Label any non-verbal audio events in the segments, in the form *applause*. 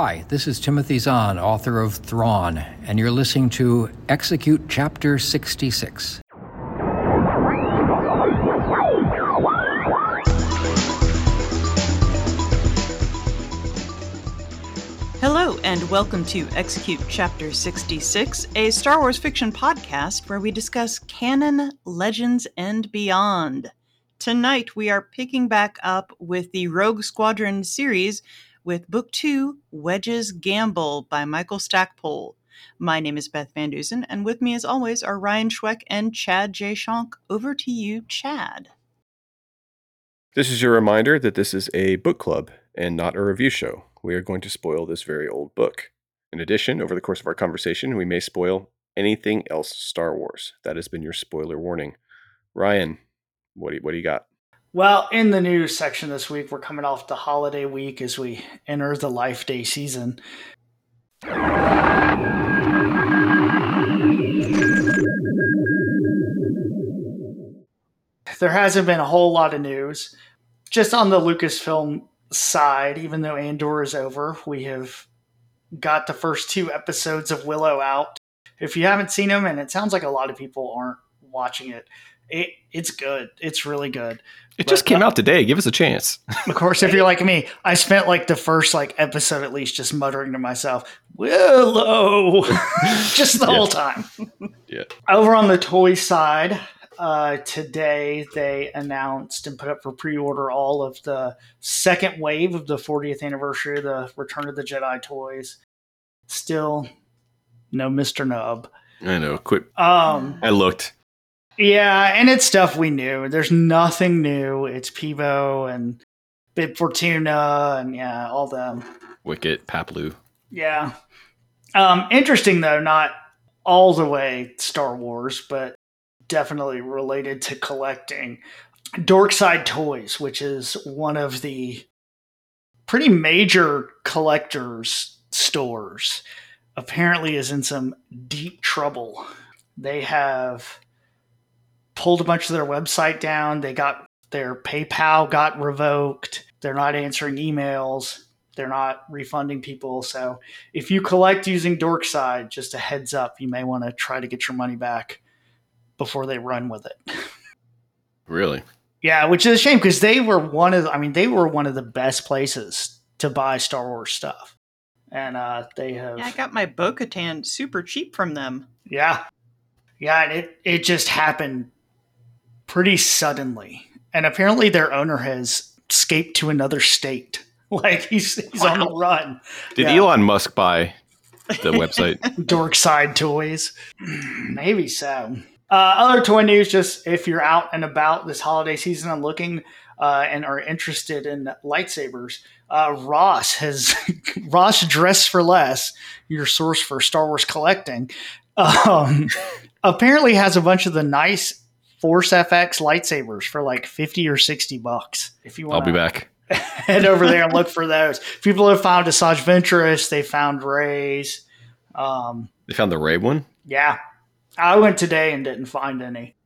Hi, this is Timothy Zahn, author of Thrawn, and you're listening to Execute Chapter 66. Hello, and welcome to Execute Chapter 66, a Star Wars fiction podcast where we discuss canon, legends, and beyond. Tonight, we are picking back up with the Rogue Squadron series with Book Two Wedge's Gamble by Michael Stackpole. My name is Beth Van Dusen, and with me, as always, are Ryan Schweck and Chad J. Shonk. Over to you, Chad. This is your reminder that this is a book club and not a review show. We are going to spoil this very old book. In addition, over the course of our conversation, we may spoil anything else Star Wars. That has been your spoiler warning. Ryan, what do you, what do you got? Well, in the news section this week, we're coming off the holiday week as we enter the Life Day season. There hasn't been a whole lot of news. Just on the Lucasfilm side, even though Andor is over, we have got the first two episodes of Willow out. If you haven't seen them, and it sounds like a lot of people aren't watching it, it it's good. It's really good. It but, just came uh, out today. Give us a chance. *laughs* of course, if you're like me, I spent like the first like episode at least just muttering to myself, "Willow," *laughs* just the yeah. whole time. yeah. Over on the toy side, uh, today they announced and put up for pre-order all of the second wave of the 40th anniversary of the Return of the Jedi toys. Still, no Mister Nub. I know. Quit. Um, I looked. Yeah, and it's stuff we knew. There's nothing new. It's Teebo and Bib Fortuna and yeah, all them. Wicket, Paploo. Yeah. Um, interesting though, not all the way Star Wars, but definitely related to collecting. Dorkside Toys, which is one of the pretty major collectors stores, apparently is in some deep trouble. They have pulled a bunch of their website down. They got their PayPal got revoked. They're not answering emails. They're not refunding people. So if you collect using Dorkside, just a heads up, you may want to try to get your money back before they run with it. Really? Yeah, which is a shame because they were one of I mean, they were one of the best places to buy Star Wars stuff. And uh they have Yeah, I got my Bo Katan super cheap from them. Yeah. Yeah, and it, it just happened pretty suddenly. And apparently their owner has escaped to another state. *laughs* Like he's he's wow. on the run. Did yeah. Elon Musk buy the website? *laughs* Dorkside Toys. *clears throat* Maybe so. Uh, other toy news, just if you're out and about this holiday season and looking uh, and are interested in lightsabers, uh, Ross has *laughs* Ross Dress for Less, your source for Star Wars collecting, um, apparently has a bunch of the nice Force FX lightsabers for like 50 or 60 bucks. If you want I'll be back. *laughs* head over there and look for those. People have found Asajj Ventress, they found Rey's. Um, they found the Rey one? Yeah. I went today and didn't find any.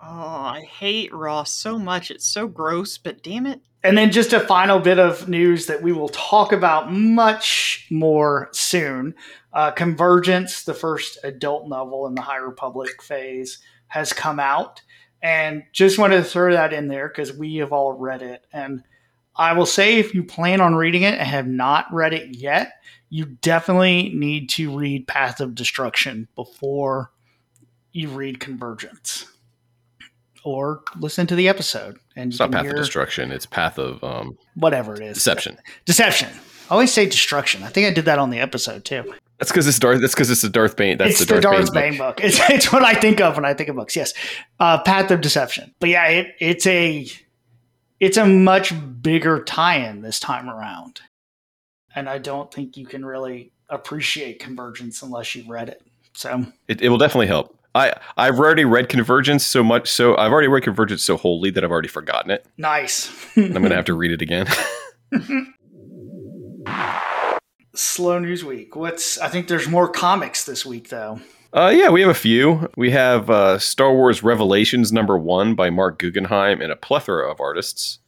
Oh, I hate Ross so much. It's so gross, but damn it. And then just a final bit of news that we will talk about much more soon. Uh, Convergence, the first adult novel in the High Republic phase, has come out. And just wanted to throw that in there because we have all read it. And I will say, if you plan on reading it and have not read it yet, you definitely need to read Path of Destruction before you read Convergence or listen to the episode. And it's not Path hear, of Destruction; it's Path of um, whatever it is. Deception. Deception. I always say destruction. I think I did that on the episode too. That's because it's Darth. That's because it's the Darth Bane. That's it's the Darth, Bane, Bane book. book. It's, *laughs* it's what I think of when I think of books. Yes, uh, Path of Deception. But yeah, it, it's a it's a much bigger tie-in this time around, and I don't think you can really appreciate Convergence unless you've read it. So it, it will definitely help. I I've already read Convergence so much, so I've already read Convergence so wholly that I've already forgotten it. Nice. I'm gonna have to *laughs* read it again. *laughs* slow news week. What's I think there's more comics this week though. Uh, yeah, we have a few. We have uh, Star Wars Revelations number one by Marc Guggenheim and a plethora of artists.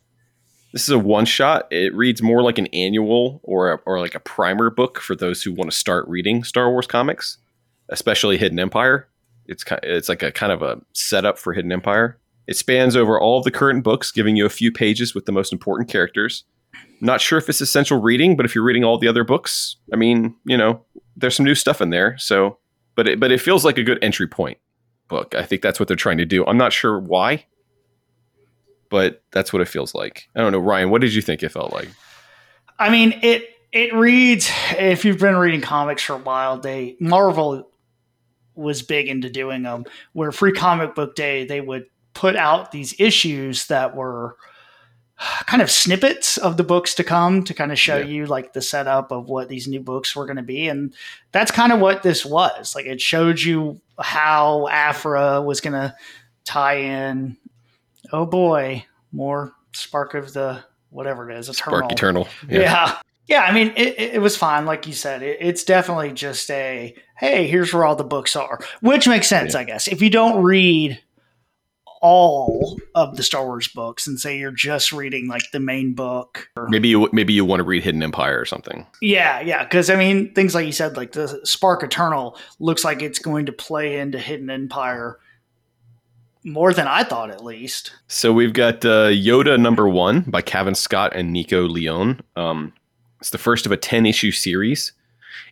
This is a one shot. It reads more like an annual or a, or like a primer book for those who want to start reading Star Wars comics, especially Hidden Empire. It's kind it's like a kind of a setup for Hidden Empire. It spans over all of the current books, giving you a few pages with the most important characters. Not sure if it's essential reading, but if you're reading all the other books, I mean, you know, there's some new stuff in there. So, but it, but it feels like a good entry point book. I think that's what they're trying to do. I'm not sure why, but that's what it feels like. I don't know, Ryan. What did you think it felt like? I mean, it it reads. If you've been reading comics for a while, they Marvel was big into doing them. Where Free Comic Book Day, they would put out these issues that were kind of snippets of the books to come to kind of show yeah. you like the setup of what these new books were going to be and that's kind of what this was. Like it showed you how Aphra was going to tie in oh boy more spark of the whatever it is eternal. Spark eternal yeah. Yeah, yeah i mean it, it, was fine like you said. It, it's definitely just a hey here's where all the books are which makes sense yeah. i guess. If you don't read all of the Star Wars books and say you're just reading like the main book. maybe you maybe you want to read Hidden Empire or something. Yeah, yeah, because I mean things like you said, like the Spark Eternal looks like it's going to play into Hidden Empire more than I thought, at least. So we've got uh, Yoda number one by Cavan Scott and Nico Leon. Um, it's the first of a ten issue series.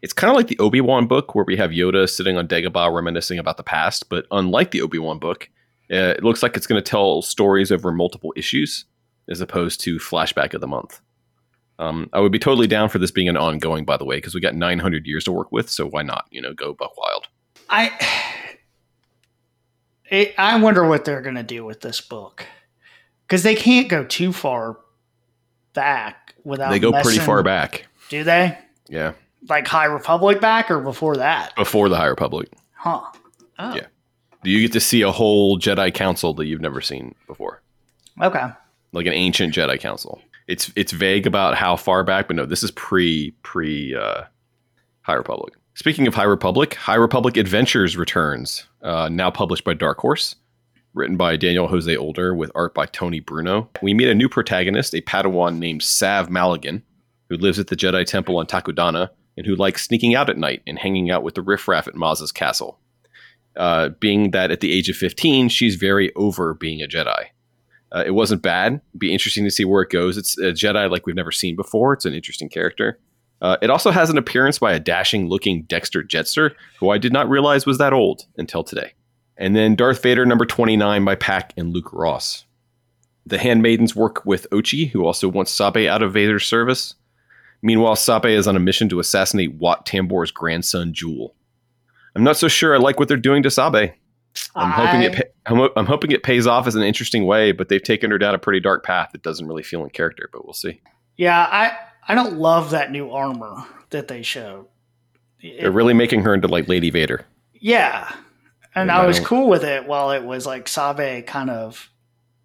It's kind of like the Obi Wan book, where we have Yoda sitting on Dagobah reminiscing about the past. But unlike the Obi Wan book, uh, it looks like it's going to tell stories over multiple issues as opposed to flashback of the month. Um, I would be totally down for this being an ongoing, by the way, because we got 900 years to work with. So why not? You know, go buck wild. I *sighs* it, I wonder what they're going to do with this book because they can't go too far back without. They go messing. pretty far back. Do they? Yeah. Like High Republic back or before that? Before the High Republic. Huh. Oh. Yeah you get to see a whole Jedi Council that you've never seen before. Okay. Like an ancient Jedi Council. It's it's vague about how far back, but no, this is pre pre uh, High Republic. Speaking of High Republic, High Republic Adventures returns, uh, now published by Dark Horse, written by Daniel Jose Older with art by Toni Bruno. We meet a new protagonist, a Padawan named Sav Malagán, who lives at the Jedi Temple on Takodana and who likes sneaking out at night and hanging out with the riffraff at Maz's castle uh, being that at the age of 15, she's very over being a Jedi. Uh, it wasn't bad. Be interesting to see where it goes. It's a Jedi like we've never seen before. It's an interesting character. Uh, it also has an appearance by a dashing looking Dexter Jettster, who I did not realize was that old until today. And then Darth Vader number 29 by Pak and Luke Ross. The Handmaidens work with Ochi, who also wants Sabe out of Vader's service. Meanwhile, Sabe is on a mission to assassinate Wat Tambor's grandson, Jool. I'm not so sure I like what they're doing to Sabe. I'm I... hoping it. I'm, I'm, hoping it pays off as an interesting way, but they've taken her down a pretty dark path that doesn't really feel in character. But we'll see. Yeah, I I don't love that new armor that they showed. It, they're really making her into like Lady Vader. Yeah, and I, I was cool with it while it was like Sabe kind of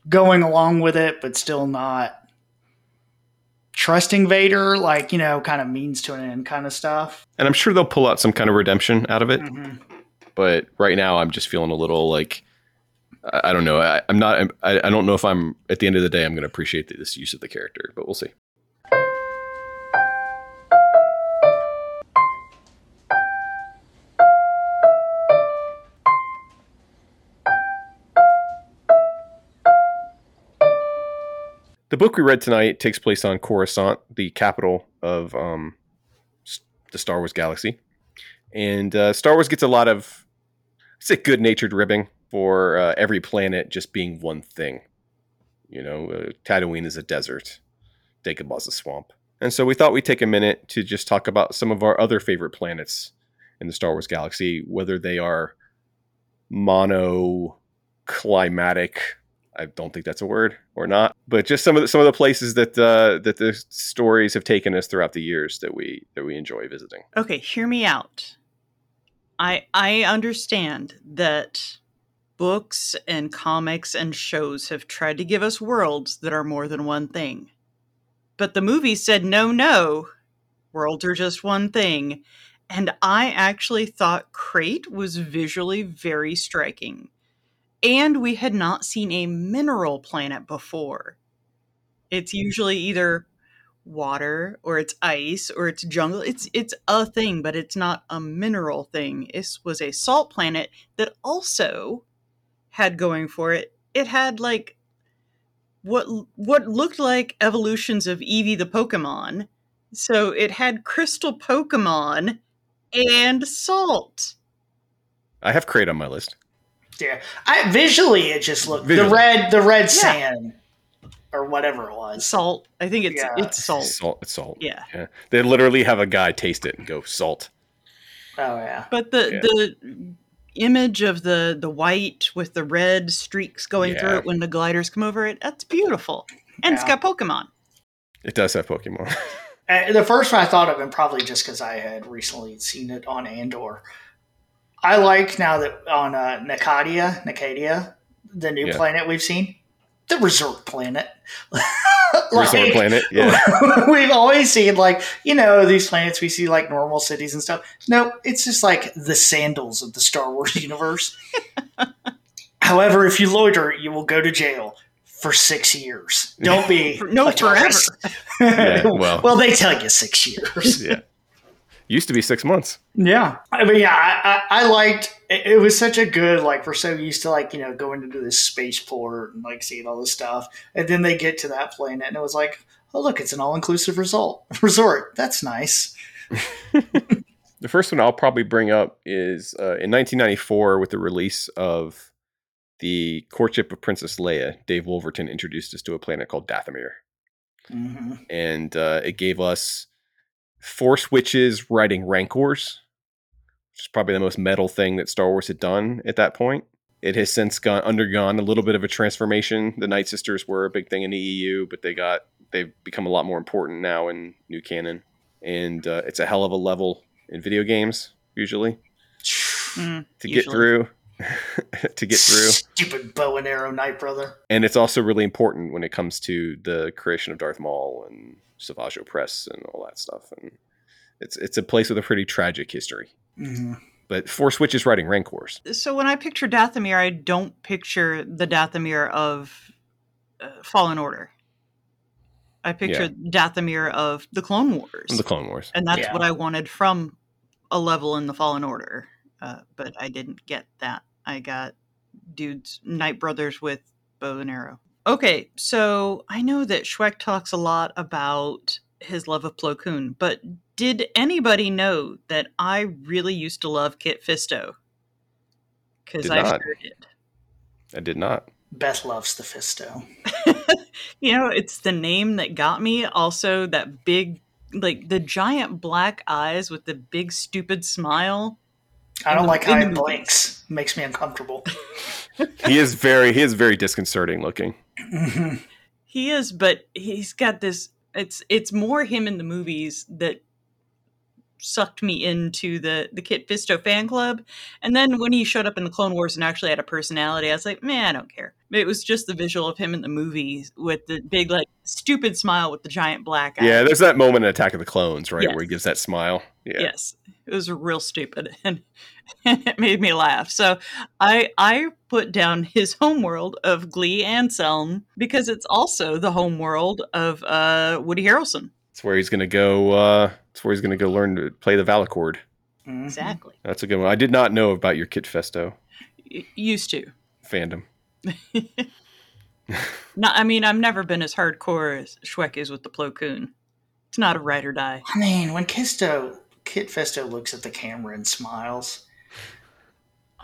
going along with it, but still not trusting Vader, like, you know, kind of means to an end kind of stuff. And I'm sure they'll pull out some kind of redemption out of it. Mm-hmm. But right now, I'm just feeling a little like, I, I don't know. I, am not, I, I don't know if I'm, at the end of the day, I'm going to appreciate this use of the character, but we'll see. The book we read tonight takes place on Coruscant, the capital of um, the Star Wars galaxy. And uh, Star Wars gets a lot of, say, good natured ribbing for uh, every planet just being one thing. You know, uh, Tatooine is a desert, Dagobah's a swamp. And so we thought we'd take a minute to just talk about some of our other favorite planets in the Star Wars galaxy, whether they are monoclimatic I don't think that's a word or not, but just some of the, some of the places that uh, that the stories have taken us throughout the years that we that we enjoy visiting. Okay, hear me out. I I understand that books and comics and shows have tried to give us worlds that are more than one thing. But the movie said no, no. Worlds are just one thing. And I actually thought Crait was visually very striking and we had not seen a mineral planet before. It's usually either water or it's ice or it's jungle. It's it's a thing, but it's not a mineral thing. This was a salt planet that also had going for it. It had like what what looked like evolutions of Eevee the Pokemon. So it had crystal Pokemon and salt. I have Crait on my list. Yeah, I visually it just looked Visually. the red, the red sand or whatever it was. Salt. I think it's Yeah. it's salt. Salt. It's salt. Yeah. Yeah. They literally have a guy taste it and go salt. Oh yeah, But the Yeah. the image of the the white with the red streaks going through it when the gliders come over it, that's beautiful. And it's got Pokemon. It does have Pokemon. *laughs* Uh, the first one I thought of, and probably just because I had recently seen it on Andor. I like now that on uh, Nicadia, Nicadia, the new Yeah. planet we've seen, the resort planet. *laughs* Resort Planet. Yeah. *laughs* we've always seen like you know these planets we see like normal cities and stuff. No, it's just like the sandals of the Star Wars *laughs* universe. However, if you loiter, you will go to jail for six years. Don't be no, a tourist. Yeah, well. well, they tell you six years. yeah. Used to be six months. Yeah, I mean, yeah, I, I, I liked. It, it was such a good like we're so used to like you know going into this spaceport and like seeing all this stuff, and then they get to that planet and it was like, oh look, it's an all inclusive result *laughs* resort. That's nice. *laughs* The first one I'll probably bring up is uh, in 1994 with the release of the Courtship of Princess Leia. Dave Wolverton introduced us to a planet called Dathomir, hmm and uh, it gave us Force Witches riding Rancors, which is probably the most metal thing that Star Wars had done at that point. It has since gone undergone a little bit of a transformation. The Night Sisters were a big thing in the EU, but they got they've become a lot more important now in new canon, and uh, it's a hell of a level in video games usually Mm, to usually. get through. *laughs* to get through, Stupid bow and arrow knight brother. and it's also really important when it comes to the creation of Darth Maul and Savage Opress and all that stuff. And it's it's a place with a pretty tragic history. hmm But Force Witches riding Rancors. So when I picture Dathomir, I don't picture the Dathomir of uh, Fallen Order. I picture Dathomir of the Clone Wars, The Clone Wars. and that's Yeah. what I wanted from a level in the Fallen Order. Uh, but I didn't get that. I got dudes, Night Brothers with bow and arrow. Okay, so I know that Schweck talks a lot about his love of Plo Koon, but did anybody know that I really used to love Kit Fisto? Because I not. sure did. I did not. Beth loves the Fisto. *laughs* You know, it's the name that got me. Also, that big, like the giant black eyes with the big stupid smile. I don't like how in he blinks. Makes me uncomfortable. *laughs* He is very he is very disconcerting looking. *laughs* He is, but he's got this. It's it's more him in the movies that sucked me into the the Kit Fisto fan club. And then when he showed up in the Clone Wars and actually had a personality, I was like, man, I don't care. It was just the visual of him in the movies with the big like stupid smile with the giant black eye. Yeah, there's that moment in Attack of the Clones, right, where he gives that smile. Yeah. Yes, it was real stupid, *laughs* and, it made me laugh. So I I put down his homeworld of Glee Anselm because it's also the homeworld of uh, Woody Harrelson. It's where he's gonna go uh it's where he's gonna go learn to play the Valachord. Mhm. Exactly. That's a good one. I did not know about your Kit Fisto Y- used to. fandom. *laughs* Not. I mean, I've never been as hardcore as Schweck is with the Plo Koon. It's not a ride or die. I mean, when Kisto Kit Fisto looks at the camera and smiles,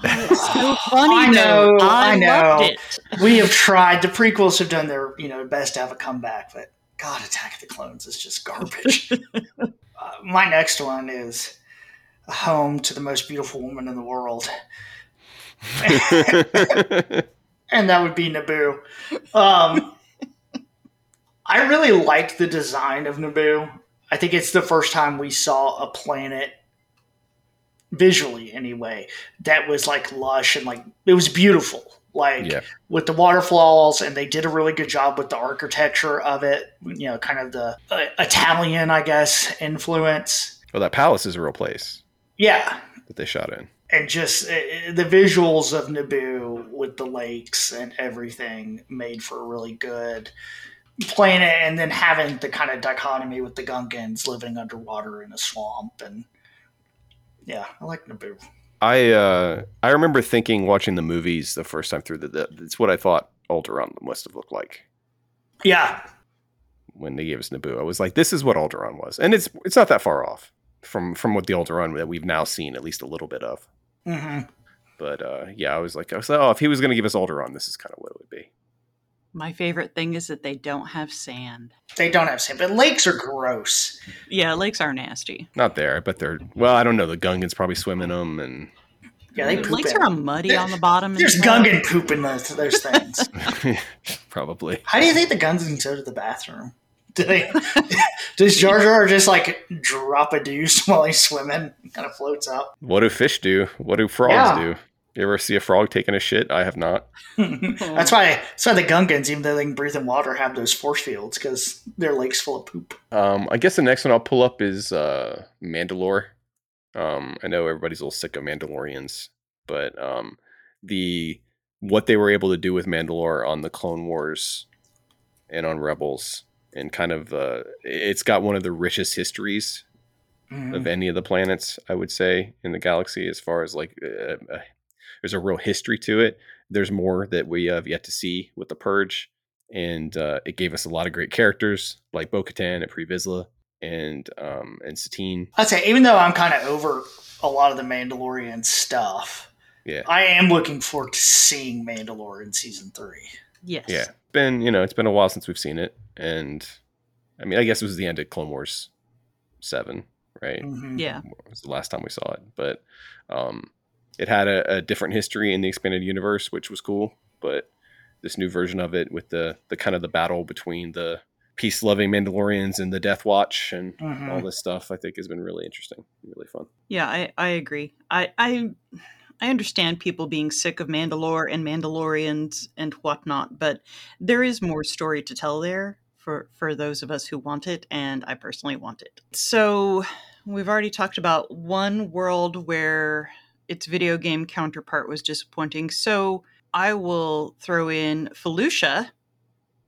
Oh, so *sighs* funny I though. know, I, I know. loved it. we have tried. The prequels have done their you know best to have a comeback, but God, Attack of the Clones is just garbage. *laughs* uh, my next one is a home to the most beautiful woman in the world, *laughs* and that would be Naboo. Um, I really liked the design of Naboo. I think it's the first time we saw a planet visually anyway that was like lush and like it was beautiful like Yeah. with the waterfalls and they did a really good job with the architecture of it you know kind of the uh, italian i guess influence well, that palace is a real place yeah that they shot in. and just uh, the visuals of Naboo with the lakes and everything made for a really good playing it and then having the kind of dichotomy with the Gungans living underwater in a swamp and yeah, I like Naboo. I uh, I remember thinking watching the movies the first time through that that's what I thought Alderaan must have looked like Yeah, when they gave us Naboo. I was like, this is what Alderaan was, and it's it's not that far off from from what the Alderaan that we've now seen at least a little bit of. hmm But uh, yeah, I was like, I was like, oh, if he was going to give us Alderaan, this is kind of what it would be. My favorite thing is that they don't have sand. they don't have sand, but lakes are gross. Yeah, lakes are nasty. Not there, but they're well. I don't know. The Gungans probably swim in them, and Yeah, they poop lakes in. are muddy on the bottom. and There's stuff. Gungan poop in those, those things. *laughs* probably. How do you think the Gungans go to the bathroom? Do they? *laughs* does Jar Jar just like drop a deuce *laughs* while he's swimming? Kind of floats out. What do fish do? What do frogs Yeah. do? You ever see a frog taking a shit? I have not. *laughs* that's why. That's why the Gungans, even though they can breathe in water, have those force fields because their lakes full of poop. Um, I guess the next one I'll pull up is uh, Mandalore. Um, I know everybody's a little sick of Mandalorians, but um, the what they were able to do with Mandalore on the Clone Wars and on Rebels, and kind of uh, it's got one of the richest histories Mhm. of any of the planets, I would say, in the galaxy, as far as like uh, uh, there's a real history to it. There's more that we have yet to see with the Purge, and uh, it gave us a lot of great characters like Bo Katan and Pre Vizsla and um, and Satine. I'd say, even though I'm kind of over a lot of the Mandalorian stuff, Yeah. I am looking forward to seeing Mandalore in season three. Yes. Yeah, been you know it's been a while since we've seen it, and I mean I guess it was the end of Clone Wars seven, right? Mhm. Yeah. It was the last time we saw it, but um, it had a, a different history in the expanded universe, which was cool. But this new version of it, with the the kind of the battle between the peace loving Mandalorians and the Death Watch and Mhm. all this stuff, I think has been really interesting, really fun. Yeah, I, I agree. I, I I understand people being sick of Mandalore and Mandalorians and whatnot, but there is more story to tell there for for those of us who want it, and I personally want it. So we've already talked about one world where its video game counterpart was disappointing. So I will throw in Felucia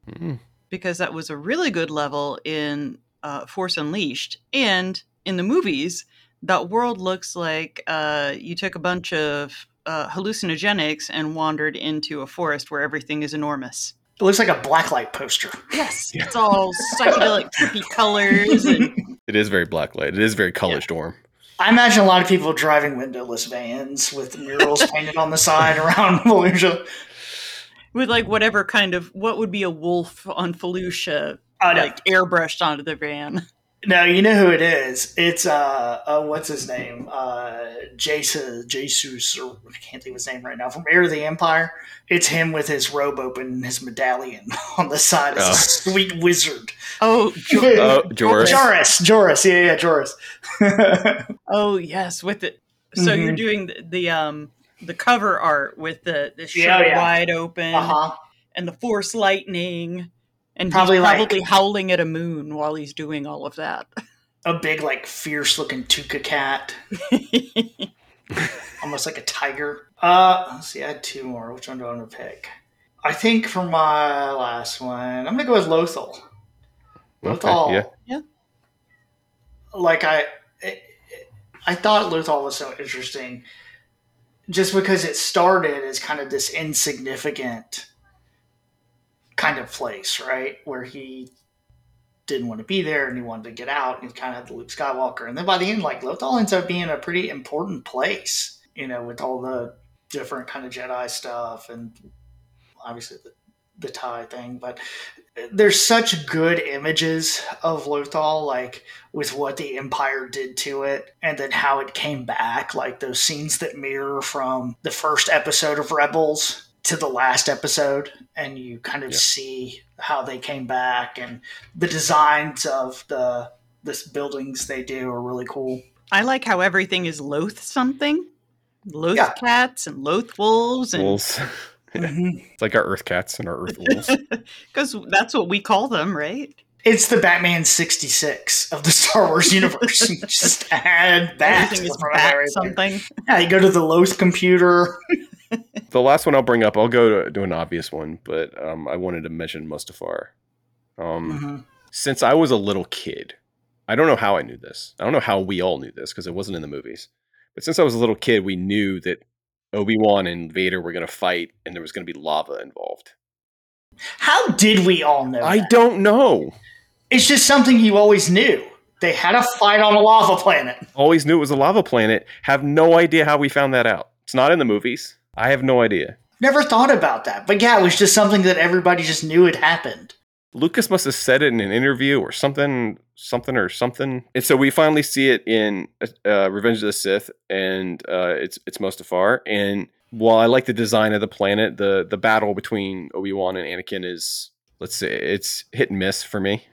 Mm. because that was a really good level in uh, Force Unleashed. And in the movies, that world looks like uh, you took a bunch of uh, hallucinogenics and wandered into a forest where everything is enormous. It looks like a blacklight poster. Yes, it's all psychedelic, trippy colors. And, *laughs* It is very blacklight. It is very color storm. I imagine a lot of people driving windowless vans with murals *laughs* painted on the side around *laughs* Malaysia. with like whatever kind of what would be a wolf on Felucia, Oh, no. like airbrushed onto the van. No, you know who it is. It's uh, uh what's his name? Uh Jason Jesus or I can't think of his name right now from Heir of the Empire. It's him with his robe open and his medallion *laughs* on the side as Oh. a sweet wizard. Oh, *laughs* Oh, Joruus. Joruus. Joruus, yeah, yeah, Joruus. *laughs* Oh yes, with it. So you're Mhm. doing the, the um the cover art with the the shirt Yeah, yeah. wide open uh-huh. and the force lightning, and Probably he's like- howling at a moon while he's doing all of that. A big, like fierce looking Tooka cat. *laughs* Almost like a tiger. Uh let's see, I had two more. Which one do I want to pick? I think for my last one, I'm gonna go with Lothal. Okay, Lothal. yeah. Like I, I thought Lothal was so interesting, just because it started as kind of this insignificant kind of place, right, where he didn't want to be there and he wanted to get out and he kind of had the Luke Skywalker, and then by the end, like Lothal ends up being a pretty important place, you know, with all the different kind of Jedi stuff and obviously the the tie thing, but there's such good images of Lothal, like with what the Empire did to it, and then how it came back, like those scenes that mirror from the first episode of Rebels to the last episode, and you kind of Yeah. see how they came back, and the designs of the this buildings they do are really cool. I like how everything is Loth something, Loth Yeah. cats and Loth wolves, and Wolves. *laughs* Mm-hmm. It's like our Earth cats and our Earth wolves. *laughs* because that's what we call them, right? It's the Batman 66 of the Star Wars *laughs* universe. Just add that. Everything is the front of bat something. Yeah, you go to the Loth computer. The last one I'll bring up, I'll go to, to an obvious one, but um, I wanted to mention Mustafar Um, hmm Since I was a little kid, I don't know how I knew this. I don't know how we all knew this because it wasn't in the movies. But since I was a little kid, we knew that Obi Wan and Vader were going to fight, and there was going to be lava involved. How did we all know? I that? don't know. It's just something you always knew. They had a fight on a lava planet. Always knew it was a lava planet. Have no idea how we found that out. It's not in the movies. I have no idea. Never thought about that. But yeah, it was just something that everybody just knew had happened. Lucas must have said it in an interview or something, something or something. And so we finally see it in uh, Revenge of the Sith, and uh, it's it's Mustafar. And while I like the design of the planet, the the battle between Obi Wan and Anakin is let's say it's hit and miss for me.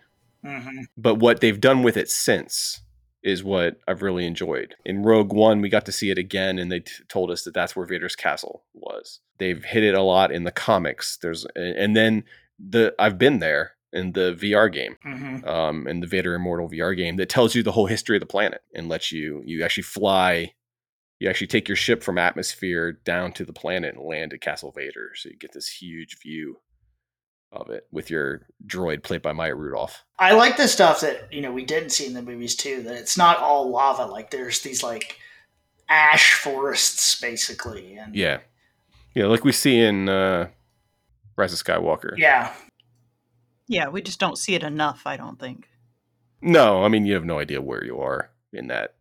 hmm But what they've done with it since is what I've really enjoyed. In Rogue One, we got to see it again, and they t- told us that that's where Vader's castle was. They've hit it a lot in the comics. There's and then the I've been there in the VR game, hmm um, in the Vader Immortal VR game that tells you the whole history of the planet and lets you you actually fly. You actually take your ship from atmosphere down to the planet and land at Castle Vader, so you get this huge view of it with your droid played by Maya Rudolph. I like the stuff that you know we didn't see in the movies too. That it's not all lava. Like there's these like ash forests basically, and Yeah. Yeah, like we see in uh Rise of Skywalker. yeah, Yeah, we just don't see it enough, I don't think. No, I mean you have no idea where you are in that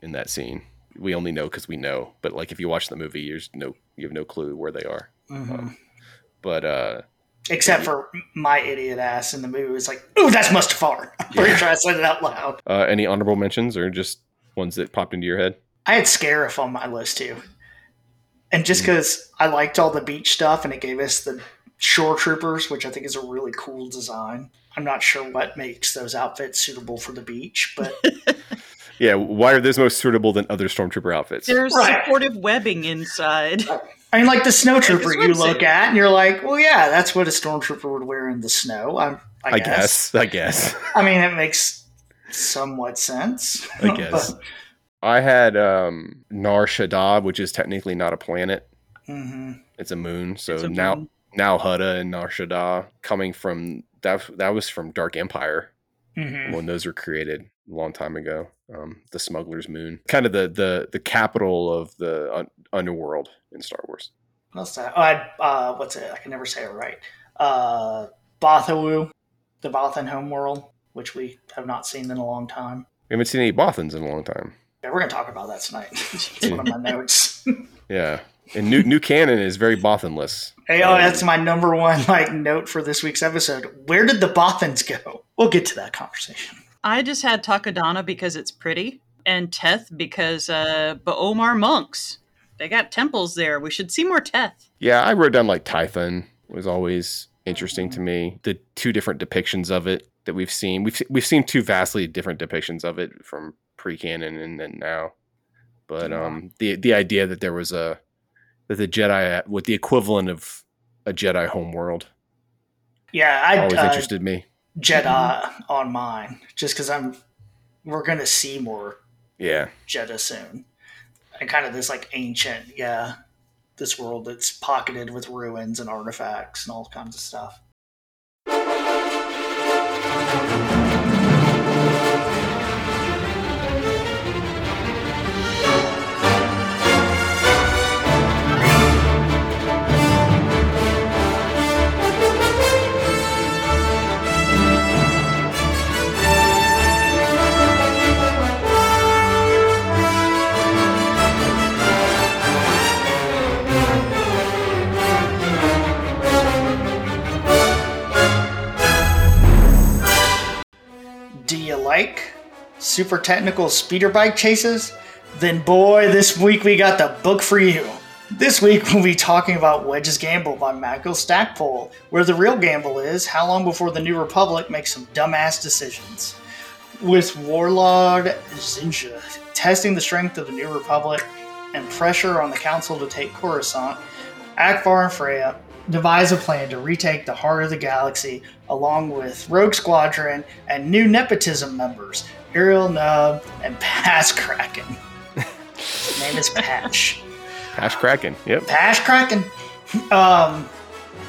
in that scene. We only know because we know. But like if you watch the movie, there's no you have no clue where they are. Mhm. But uh except for my idiot ass in the movie was like, "Ooh, that's Mustafar." *laughs* I'm pretty Yeah. sure I said it out loud. uh any honorable mentions or just ones that popped into your head? I had Scarif on my list too, and just Mm. because I liked all the beach stuff, and it gave us the shore troopers, which I think is a really cool design. I'm not sure what makes those outfits suitable for the beach, but *laughs* Yeah, why are those most suitable than other stormtrooper outfits? There's Right. supportive webbing inside. *laughs* I mean, like the snow trooper Like you look at, and you're like, well, yeah, that's what a stormtrooper would wear in the snow. I, I, I guess. guess. I guess. I mean, it makes somewhat sense. I guess. *laughs* I had um Nar Shaddaa, which is technically not a planet. hmm It's a moon. So a now moon. Nal Hutta and Nar Shaddaa coming from that that was from Dark Empire hmm when those were created a long time ago. Um, the Smuggler's Moon, kind of the the the capital of the un- world in Star Wars. What's that? Oh, I, uh, what's it? I can never say it right. Uh, Bothawu, the Bothan homeworld, which we have not seen in a long time. We haven't seen any Bothans in a long time. Yeah, we're going to talk about that tonight. it's one of my notes. *laughs* Yeah, and new new canon is very Bothanless. hey, oh, that's my number one like note for this week's episode. Where did the Bothans go? We'll get to that conversation. I just had Takodana because it's pretty, and Teth because uh, but Omar monks. They got temples there. We should see more Teth. Yeah, I wrote down like Tython was always interesting to me. The two different depictions of it that we've seen. We've we've seen two vastly different depictions of it from pre-canon and then now. But um the the idea that there was a that the Jedi with the equivalent of a Jedi homeworld Yeah, I always uh, interested me. Jedi on mine just because I'm. We're going to see more Yeah. Jedi soon. And kind of this like ancient, yeah, this world that's pocketed with ruins and artifacts and all kinds of stuff. You like super technical speeder bike chases? Then, boy, this week we got the book for you. This week we'll be talking about Wedge's Gamble by Michael Stackpole, where the real gamble is how long before the New Republic makes some dumbass decisions. With Warlord Zsinj testing the strength of the New Republic and pressure on the Council to take Coruscant, Ackbar and Freya devise a plan to retake the heart of the galaxy along with Rogue Squadron and new nepotism members, Aril Nunb and *laughs* Pass Cracken. His name is Patch. Hash Cracken. Yep. Pash Cracken. Um,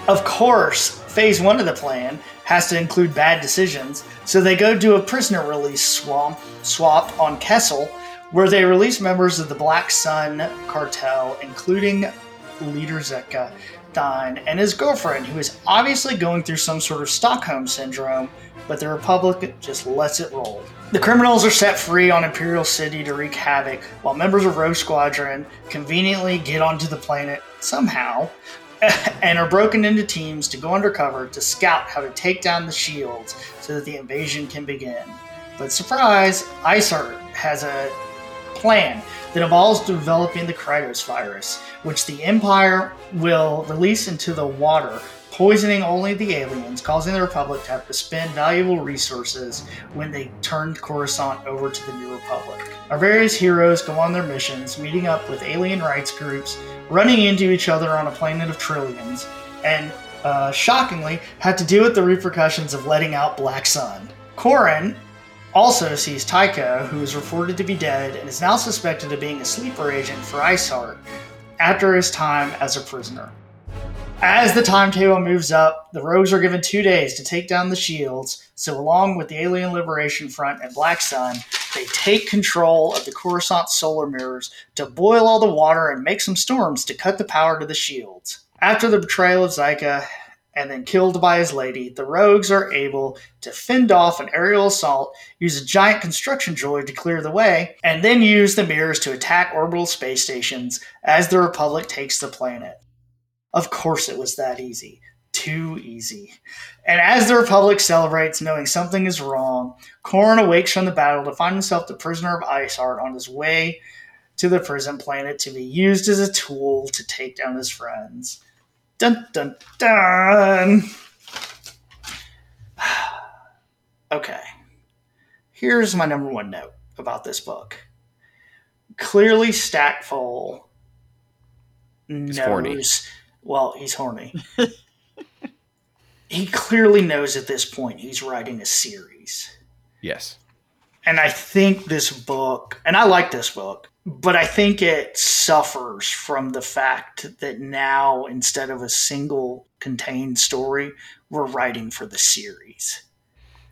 of course, phase one of the plan has to include bad decisions, so they go do a prisoner release swamp, swap on Kessel, where they release members of the Black Sun cartel, including leader Zekka And his girlfriend, who is obviously going through some sort of Stockholm syndrome, but the Republic just lets it roll. The criminals are set free on Imperial City to wreak havoc, while members of Rogue Squadron conveniently get onto the planet somehow *laughs* and are broken into teams to go undercover to scout how to take down the shields so that the invasion can begin. But surprise, Isard has a plan that involves developing the Krytos virus, which the Empire will release into the water, poisoning only the aliens, causing the Republic to have to spend valuable resources when they turn Coruscant over to the New Republic. Our various heroes go on their missions, meeting up with alien rights groups, running into each other on a planet of trillions, and uh, shockingly, had to deal with the repercussions of letting out Black Sun. Corran also sees Tycho, who is reported to be dead and is now suspected of being a sleeper agent for Isard after his time as a prisoner. As the timetable moves up, the rogues are given two days to take down the shields, so along with the Alien Liberation Front and Black Sun, they take control of the Coruscant solar mirrors to boil all the water and make some storms to cut the power to the shields. After the betrayal of Zekka and then killed by his lady, the rogues are able to fend off an aerial assault, use a giant construction droid to clear the way, and then use the mirrors to attack orbital space stations as the Republic takes the planet. Of course, it was that easy. Too easy. And as the Republic celebrates, knowing something is wrong, Corran awakes from the battle to find himself the prisoner of Isard on his way to the prison planet to be used as a tool to take down his friends. Dun dun dun! *sighs* okay. Here's my number one note about this book. Clearly, Stackpole knows. horny. Well, he's horny. *laughs* he clearly knows at this point he's writing a series. Yes. And I think this book, and I like this book, but I think it suffers from the fact that now, instead of a single contained story, we're writing for the series.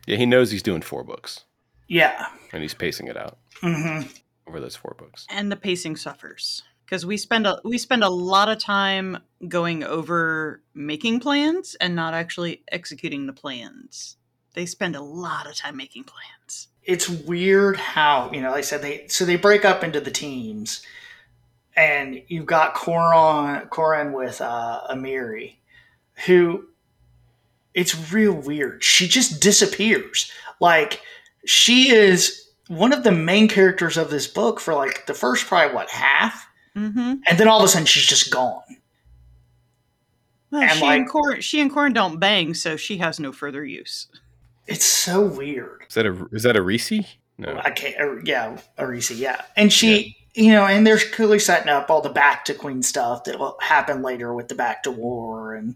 Yeah, he knows he's doing four books Yeah. and he's pacing it out hmm over those four books. and the pacing suffers because we spend a we spend a lot of time going over making plans and not actually executing the plans. They spend a lot of time making plans. It's weird how, you know, like I said, they so they break up into the teams, and you've got Corran, Corran with uh, Amiri, who it's real weird. She just disappears. Like she is one of the main characters of this book for like the first probably what half, Mm-hmm. and then all of a sudden she's just gone. Well, And, she like- and Cor- she and Corn don't bang, so she has no further use. It's so weird. Is that a is that a Reese? No. I can't. Uh, yeah, Erisi. Yeah, and she, you know, and they're clearly setting up all the Bacta Queen stuff that will happen later with the Bacta War and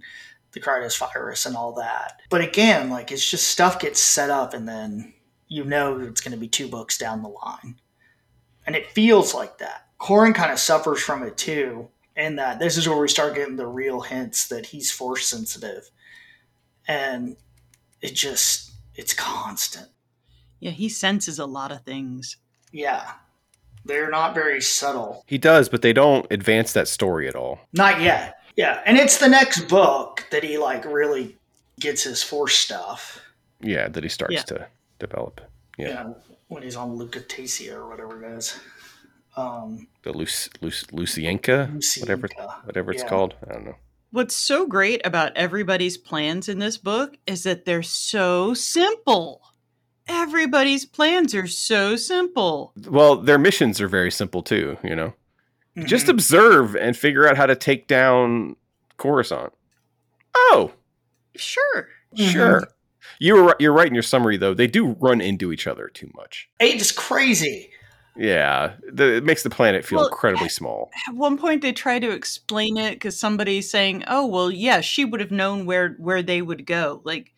the Krytos virus and all that. But again, like it's just stuff gets set up, and then you know it's going to be two books down the line, and it feels like that. Corran kind of suffers from it too, in that this is where we start getting the real hints that he's force sensitive, and it just it's constant. Yeah, he senses a lot of things. Yeah. They're not very subtle. He does, but they don't advance that story at all. Not yet. Yeah. And it's the next book that he like really gets his force stuff. Yeah, that he starts Yeah. to develop. You Yeah. when he's on Lucatesia or whatever it is. Um The Luc- Luc- Lucienka, whatever whatever it's Yeah. called. I don't know. What's so great about everybody's plans in this book is that they're so simple. Everybody's plans are so simple. Well, their missions are very simple too. You know, just mhm. observe and figure out how to take down Coruscant. Oh, Sure. Mhm. sure. You were right- you're right in your summary though. They do run into each other too much. it's crazy. Yeah, the, it makes the planet feel Well, incredibly small. At one point, they try to explain it because somebody's saying, "Oh, well, yeah, she would have known where where they would go." Like,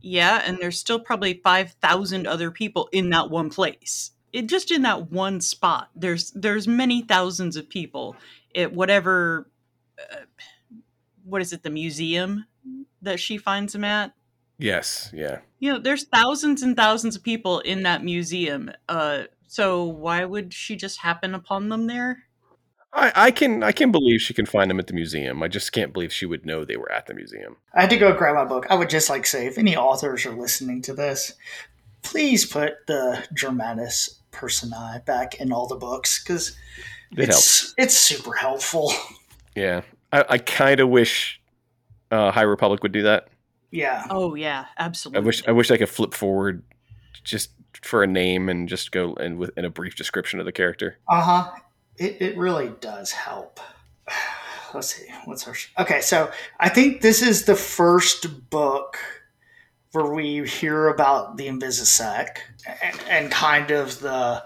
yeah, and there's still probably five thousand other people in that one place. It just in that one spot. There's there's many thousands of people at whatever. Uh, what is it? The museum that she finds him at? Yes, yeah. You know, there's thousands and thousands of people in that museum. Uh, so why would she just happen upon them there? I, I can I can believe she can find them at the museum. I just can't believe she would know they were at the museum. I had to go grab my book. I would just like say, if any authors are listening to this, please put the Germanus personae back in all the books because It it's helps. it's super helpful. *laughs* Yeah, I, I kind of wish uh, High Republic would do that. Yeah, Oh yeah, absolutely. I wish I wish I could flip forward just for a name and just go and with in a brief description of the character. uh huh. It it really does help. *sighs* Let's see. What's our okay? So I think this is the first book where we hear about the Invisisec and, and kind of the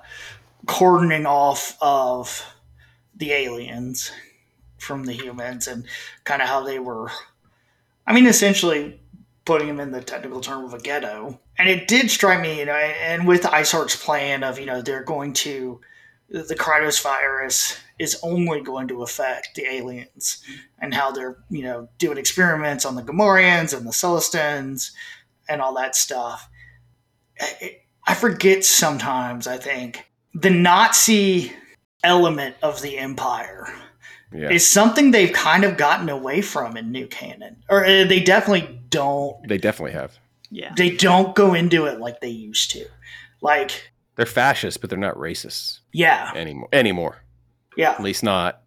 cordoning off of the aliens from the humans and kind of how they were i mean essentially putting them in the technical term of a ghetto and it did strike me you know and with Isard's plan of you know they're going to the Krytos virus is only going to affect the aliens and how they're you know doing experiments on the Gamorreans and the Celestins and all that stuff. I- I forget sometimes. I think the Nazi element of the Empire Yeah, is something they've kind of gotten away from in new canon, or uh, they definitely don't. they definitely have. Yeah. They don't go into it like they used to. Like, They're fascists, but they're not racists yeah, anymore. Anymore, yeah, at least not.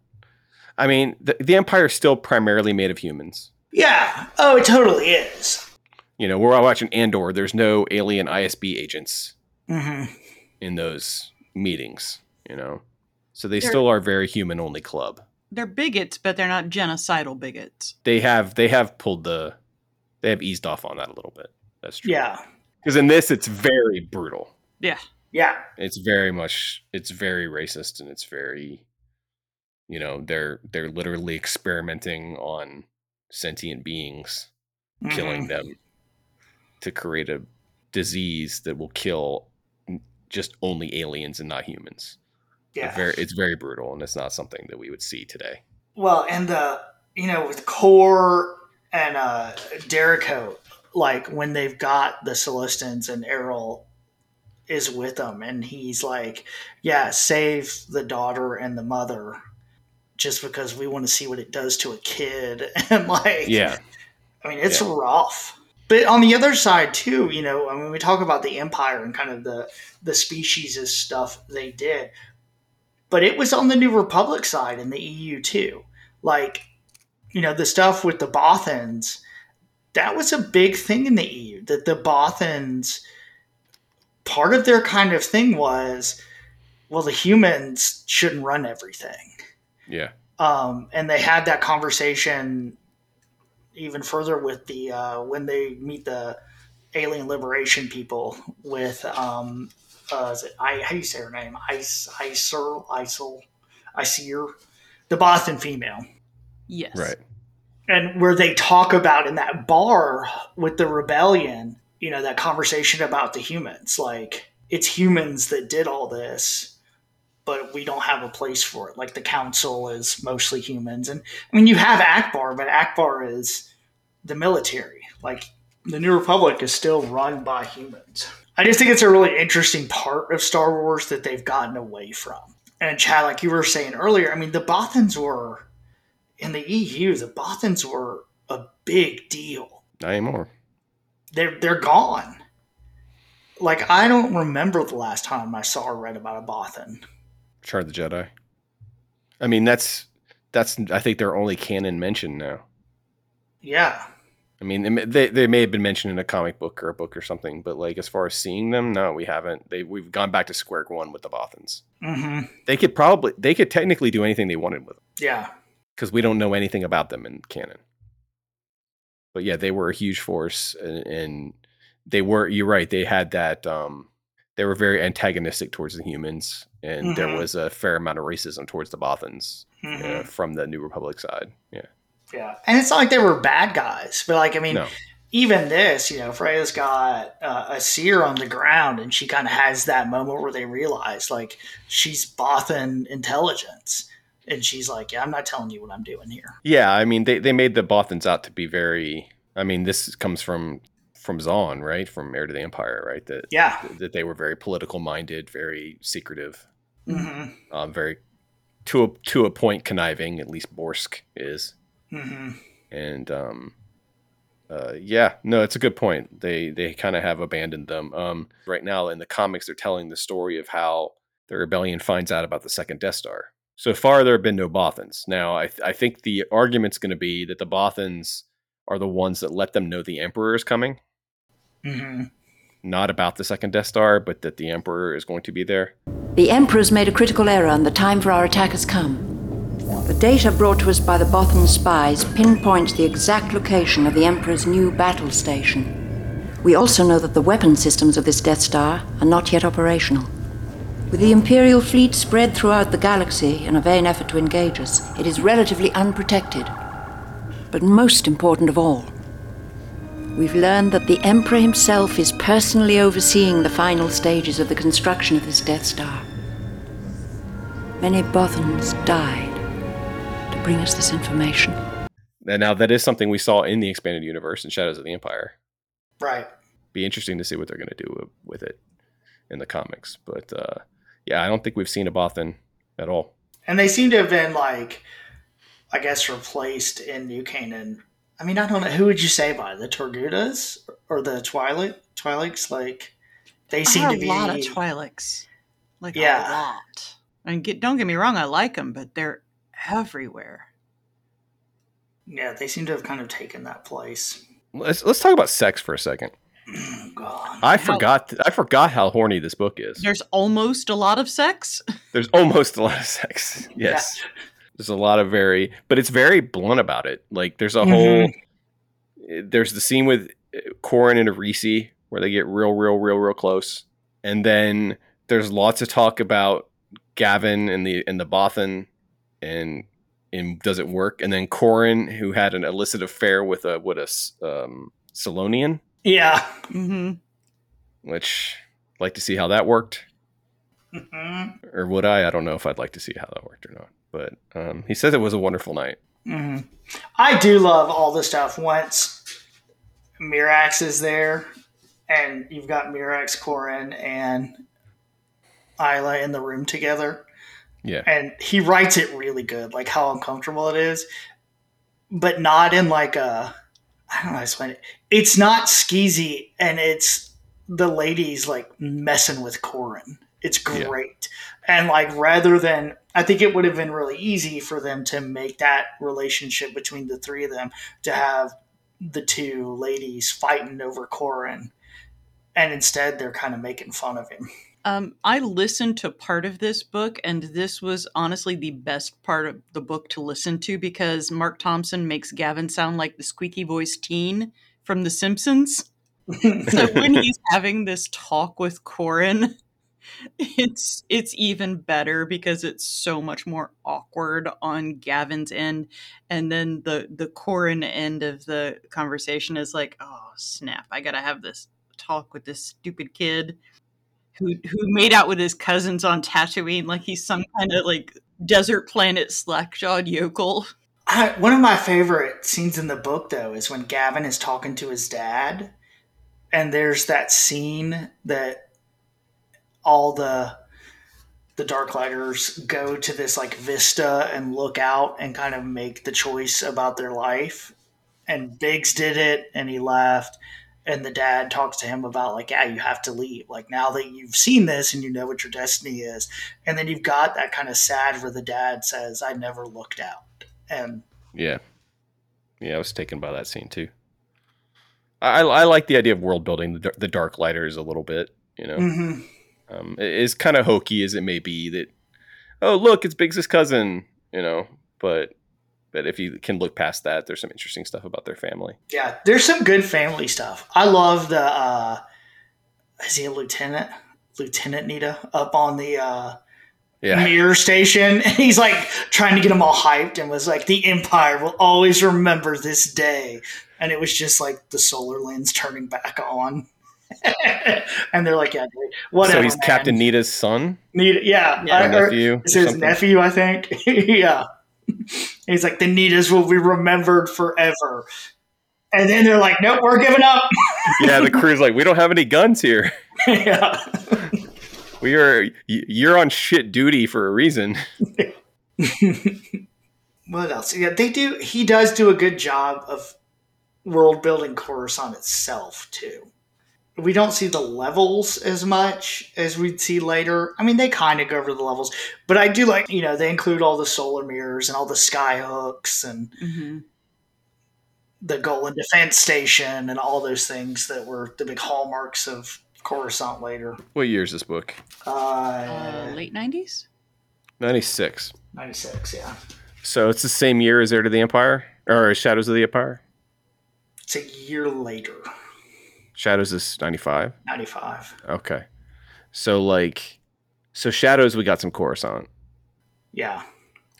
I mean, the, the Empire is still primarily made of humans. yeah. Oh, it totally is. You know, we're all watching Andor. There's no alien ISB agents hmm in those meetings. You know, so they They're- still are very human only club. They're bigots, but they're not genocidal bigots. They have they have pulled the they have eased off on that a little bit. That's true. Yeah, because in this it's very brutal. Yeah. yeah, It's very much it's very racist and it's very you know they're they're literally experimenting on sentient beings Mhm. killing them to create a disease that will kill just only aliens and not humans. Yeah. Very, it's very brutal, and it's not something that we would see today. Well, and the you know with Core and uh Derricote, like when they've got the Celestins and Errol is with them, and he's like, "Yeah, save the daughter and the mother." Just because we want to see what it does to a kid, *laughs* and like, Yeah, I mean, it's Yeah. rough. But on the other side too, you know, I mean, we talk about the empire and kind of the the species of stuff they did, but it was on the New Republic side in the EU too. Like, you know, the stuff with the Bothans, that was a big thing in the EU. That the Bothans, part of their kind of thing was, well, the humans shouldn't run everything yeah, um, and they had that conversation even further with the uh, when they meet the alien liberation people with um, uh, is it, I, how do you say her name? Ice, Iser, Isel, Isir, the Bothan female, Yes. right. And where they talk about in that bar with the rebellion, you know, that conversation about the humans, like it's humans that did all this but we don't have a place for it. Like the council is mostly humans, and I mean you have Ackbar, but Ackbar is the military. Like the New Republic is still run by humans. I just think it's a really interesting part of Star Wars that they've gotten away from. And Chad, like you were saying earlier, I mean the Bothans were in the EU. The Bothans were a big deal. Not anymore. They're they're gone. Like I don't remember the last time I saw or read about a Bothan. Of the Jedi. I mean, that's that's. I think their only canon mention now. Yeah. I mean, they, may- they may have been mentioned in a comic book or a book or something, but like as far as seeing them, no, we haven't. They we've gone back to square one with the Bothans. hmm They could probably they could technically do anything they wanted with them Yeah. Because we don't know anything about them in canon. But yeah, they were a huge force, and, and they were. You're right. They had that. Um, they were very antagonistic towards the humans, and there Mhm. was a fair amount of racism towards the Bothans hmm uh, from the New Republic side. Yeah. Yeah. And it's not like they were bad guys, but like, I mean, No. even this, you know, Freya's got uh, a seer on the ground and she kind of has that moment where they realize like she's Bothan intelligence. And she's like, yeah, I'm not telling you what I'm doing here. Yeah, I mean they, they made the Bothans out to be very I mean, this comes from from Zahn, right? From Heir to the Empire, right? That Yeah. that they were very political minded, very secretive, hmm um, very to a to a point conniving. At least Borsk is, hmm and um, uh, yeah, no, it's a good point. They they kind of have abandoned them. Um, right now in the comics, they're telling the story of how the rebellion finds out about the second Death Star. So far, there have been no Bothans. Now, I th- I think the argument's going to be that the Bothans are the ones that let them know the Emperor is coming. hmm Not about the second Death Star, but that the Emperor is going to be there. The Emperor's made a critical error and the time for our attack has come. The data brought to us by the Bothan spies pinpoints the exact location of the Emperor's new battle station. We also know that the weapon systems of this Death Star are not yet operational. With the Imperial fleet spread throughout the galaxy in a vain effort to engage us, it is relatively unprotected. But most important of all, we've learned that the Emperor himself is personally overseeing the final stages of the construction of this Death Star. Many Bothans died to bring us this information. And now that is something we saw in the expanded universe in Shadows of the Empire. Right. Be interesting to see what they're going to do with it in the comics. But uh, yeah, I don't think we've seen a Bothan at all. And they seem to have been like, I guess, replaced in new canon. I mean, I don't know who would you say by the Togrutas or the Twilight Twi'leks? Like, they seem There are to be a lot of Twi'leks, like Yeah. a lot. And get, don't get me wrong, I like them, but they're everywhere. yeah, they seem to have kind of taken that place. Let's let's talk about sex for a second. *clears throat* God. I How- forgot I forgot how horny this book is. There's almost a lot of sex. *laughs* There's almost a lot of sex. *laughs* Yes. There's a lot of very but it's very blunt about it. Like there's a Mhm. whole there's the scene with uh, Corran and Erisi where they get real real real real close. And then there's lots of talk about Gavin and the and the Bothan and and does it work? And then Corran who had an illicit affair with a what a um Selonian, Yeah. hmm which I'd like to see how that worked. Mhm. or would I? I don't know if I'd like to see how that worked or not. But um, he says it was a wonderful night. Mhm. I do love all the stuff once Mirax is there and you've got Mirax, Corran, and Iella in the room together. Yeah, And he writes it really good, like how uncomfortable it is, but not in like a, I don't know how to explain it. It's not skeezy and it's the ladies like messing with Corran. It's Yeah. great. And like rather than I think it would have been really easy for them to make that relationship between the three of them to have the two ladies fighting over Corran. And instead they're kind of making fun of him. Um, I listened to part of this book, and this was honestly the best part of the book to listen to because Mark Thompson makes Gavin sound like the squeaky voiced teen from The Simpsons. So when *laughs* he's having this talk with Corran, it's it's even better because it's so much more awkward on Gavin's end, and then the the Corran end of the conversation is like, oh snap, I gotta have this talk with this stupid kid who who made out with his cousins on Tatooine like he's some kind of like desert planet slackjawed yokel. I, one of my favorite scenes in the book, though, is when Gavin is talking to his dad, and there's that scene that all the the Darklighters go to this like vista and look out and kind of make the choice about their life. And Biggs did it, and he left. And the dad talks to him about like, yeah, you have to leave. Like now that you've seen this and you know what your destiny is, and then you've got that kind of sad where the dad says, "I never looked out." and yeah, yeah. I was taken by that scene too. I, I like the idea of world building the, the Dark Lighters a little bit. You know, mhm. um, as kind of hokey as it may be that, oh look, it's Biggs' cousin. You know, but but if you can look past that, there's some interesting stuff about their family. yeah, there's some good family stuff. I love the uh is he a lieutenant? Lieutenant Needa up on the uh Yeah, mirror station *laughs* and he's like trying to get them all hyped and was like the empire will always remember this day and it was just like the solar lens turning back on *laughs* and they're like yeah dude, whatever so he's man. Captain Needa's son, Needa yeah, Yeah. Or or- nephew. It's or his something? nephew, I think. *laughs* yeah. He's like, the Needas will be remembered forever. And then they're like, nope, we're giving up. *laughs* yeah, the crew's like, we don't have any guns here. yeah. We are you're on shit duty for a reason. *laughs* What else? Yeah, they do. He does do a good job of world building Coruscant itself too. We don't see the levels as much as we'd see later. I mean, they kind of go over the levels, but I do like you know they include all the solar mirrors and all the sky hooks and hmm the Golan Defense Station and all those things that were the big hallmarks of Coruscant later. What year is this book? Uh, Uh, late nineties. 96. 96, yeah. So it's the same year as Heir to the Empire? Or Shadows of the Empire? It's a year later, Shadows is 95. 95. Okay. So like so Shadows we got some Coruscant. Yeah.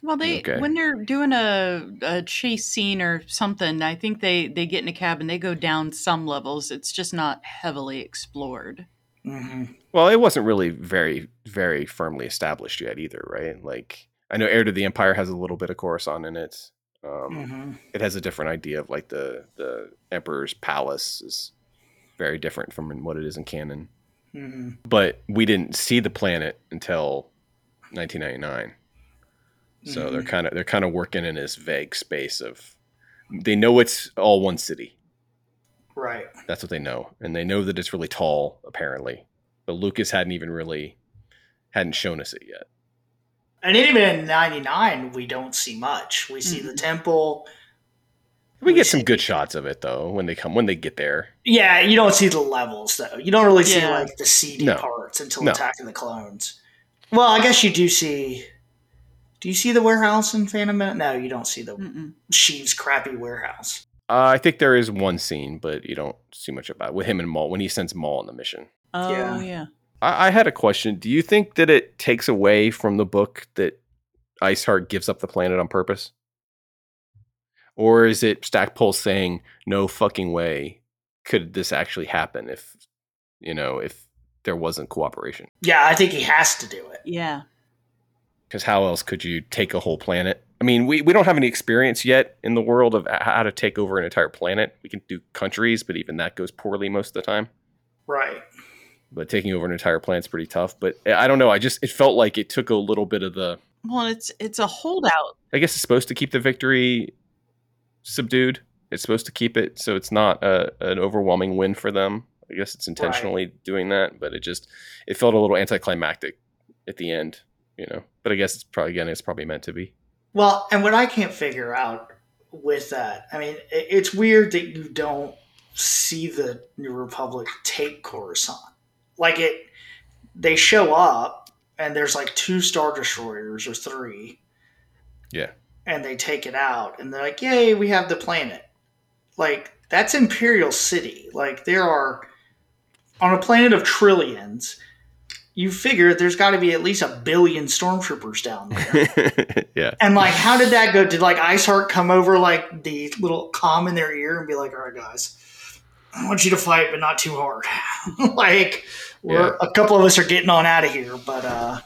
Well, they Okay. when they're doing a, a chase scene or something, I think they they get in a cab and they go down some levels. It's just not heavily explored. hmm Well, it wasn't really very very firmly established yet either, right? Like I know Heir to the Empire has a little bit of Coruscant in it. Um, hmm It has a different idea of like the the Emperor's palace is very different from what it is in canon. hmm But we didn't see the planet until 1999. So they're kind of they're kind of working in this vague space of they know it's all one city. Right. That's what they know, and they know that it's really tall apparently. But Lucas hadn't even really hadn't shown us it yet. And even in 99, we don't see much. We see the temple. We We get some good shots of it though when they come when they get there. Yeah, you don't see the levels, though. You don't really see, Yeah. like, the seedy No. parts until No. attacking the clones. Well, I guess you do see. Do you see the warehouse in Phantom Menace? No, you don't see the. Sheev's crappy warehouse. Uh, I think there is one scene, but you don't see much about it, with him and Maul when he sends Maul on the mission. Oh Yeah. yeah. I, I had a question. Do you think that it takes away from the book that Iceheart gives up the planet on purpose? Or is it Stackpole saying, no fucking way could this actually happen if, you know, if there wasn't cooperation? Yeah, I think he has to do it. Yeah. Because how else could you take a whole planet? I mean, we, we don't have any experience yet in the world of how to take over an entire planet. We can do countries, but even that goes poorly most of the time. Right. But taking over an entire planet's pretty tough. But eh, I don't know. I just, it felt like it took a little bit of the, Well, it's it's a holdout. I guess it's supposed to keep the victory subdued. It's supposed to keep it so it's not a, an overwhelming win for them. I guess it's intentionally doing that, but it just it felt a little anticlimactic at the end, you know. But I guess it's probably again it's probably meant to be. Well, and what I can't figure out with that, I mean, it's weird that you don't see the New Republic take Coruscant. Like it, they show up and there's like two star destroyers or three, Yeah. And they take it out, and they're like, "Yay, we have the planet!" Like that's Imperial City. Like there are on a planet of trillions. You figure there's got to be at least a billion stormtroopers down there. *laughs* yeah. And like, how did that go? Did like Iceheart come over like the little calm in their ear and be like, "All right, guys, I want you to fight, but not too hard." *laughs* like, we're Yeah. a couple of us are getting on out of here, but uh,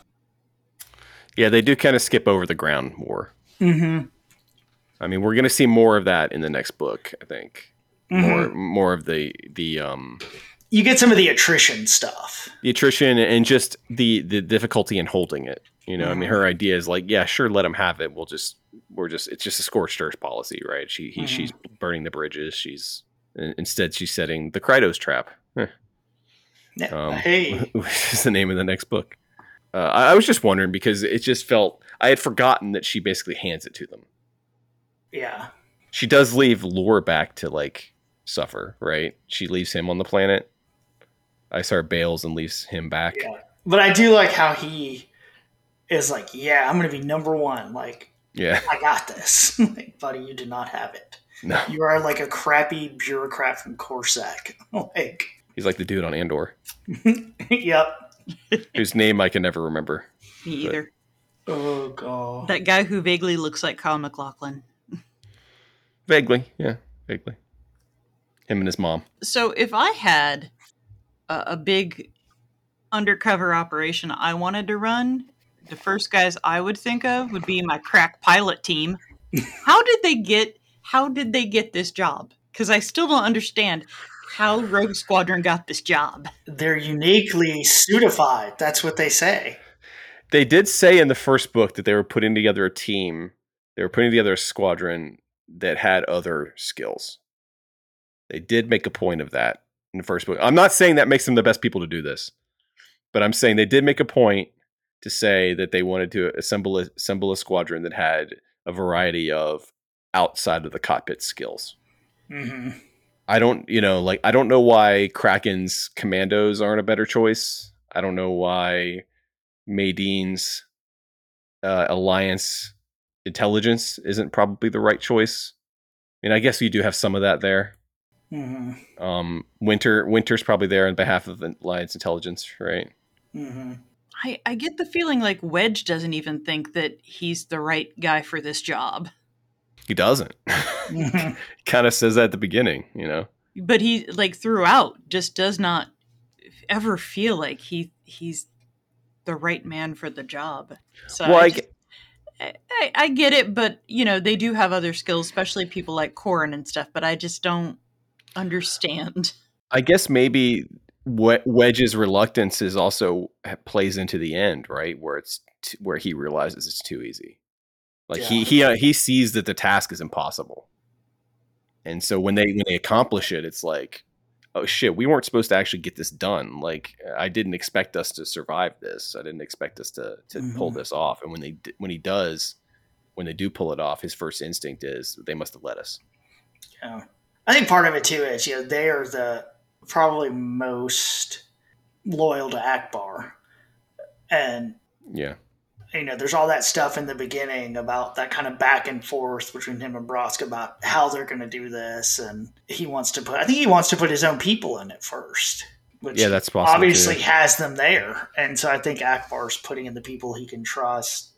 Yeah, they do kind of skip over the ground war. Mm-hmm, I mean, we're going to see more of that in the next book, I think. mm-hmm. More more of the the um you get some of the attrition stuff. the attrition and just the the difficulty in holding it. You know, I mean, her idea is like, yeah, sure, let him have it. We'll just we're just it's just a scorched earth policy, right? She he, Mhm. she's burning the bridges. She's instead she's setting the Krytos trap. Huh. Um, hey, *laughs* which is the name of the next book. Uh, I, I was just wondering because it just felt I had forgotten that she basically hands it to them. yeah, She does leave Loor back to like suffer, right? She leaves him on the planet. Isard bails and leaves him back. yeah. But I do like how he is like, "Yeah, I'm going to be number one. Like, yeah. I got this, *laughs* like, buddy. You do not have it. No, You are like a crappy bureaucrat from Corsac. *laughs* like, he's like the dude on Andor, *laughs* yep. whose name I can never remember. Me either. Oh god. That guy who vaguely looks like Kyle MacLachlan. Vaguely, yeah, vaguely. Him and his mom. So if I had a, a big undercover operation I wanted to run, the first guys I would think of would be my crack pilot team. *laughs* how did they get how did they get this job? because I still don't understand how Rogue Squadron got this job. They're uniquely suitified. That's what they say. They did say in the first book that they were putting together a team. They were putting together a squadron that had other skills. They did make a point of that in the first book. I'm not saying that makes them the best people to do this, but I'm saying they did make a point to say that they wanted to assemble a, assemble a squadron that had a variety of outside of the cockpit skills. Mm-hmm. I don't, you know, like I don't know why Cracken's commandos aren't a better choice. I don't know why Madine's uh, alliance intelligence isn't probably the right choice. I mean, I guess you do have some of that there. Mm-hmm. Um, Winter, Winter's probably there on behalf of the alliance intelligence, right? Mm-hmm. I, I get the feeling like Wedge doesn't even think that he's the right guy for this job. He doesn't. *laughs* Mhm. kind of says that at the beginning, you know. But he like throughout just does not ever feel like he he's the right man for the job. So well, I, I, just- I, I, I get it, but you know they do have other skills, especially people like Corran and stuff. But I just don't understand. I guess maybe Wed- Wedge's reluctance is also plays into the end, right? Where it's t- where he realizes it's too easy. Like he he uh, he sees that the task is impossible, and so when they when they accomplish it, it's like, oh shit, we weren't supposed to actually get this done. Like I didn't expect us to survive this. I didn't expect us to to pull Mhm. this off. And when they when he does, when they do pull it off, his first instinct is they must have let us. Yeah. I think part of it too is you know they are the probably most loyal to Ackbar, and Yeah. You know there's all that stuff in the beginning about that kind of back and forth between him and Brosk about how they're going to do this, and he wants to put I think he wants to put his own people in it first, which Yeah, that's possible. obviously too. has them there, and so I think Ackbar's putting in the people he can trust.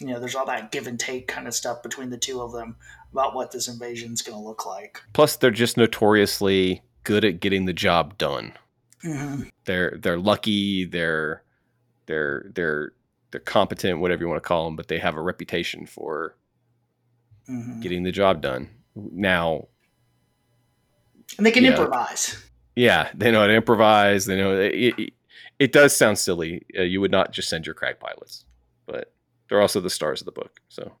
You know, there's all that give and take kind of stuff between the two of them about what this invasion's going to look like. Plus, they're just notoriously good at getting the job done. Mm-hmm. They're they're lucky. They're they're they're they're competent, whatever you want to call them, but they have a reputation for Mm-hmm. getting the job done. Now, And they can Yeah. improvise. yeah, they know how to improvise. They know it. It, it does sound silly. Uh, you would not just send your crack pilots, but they're also the stars of the book. So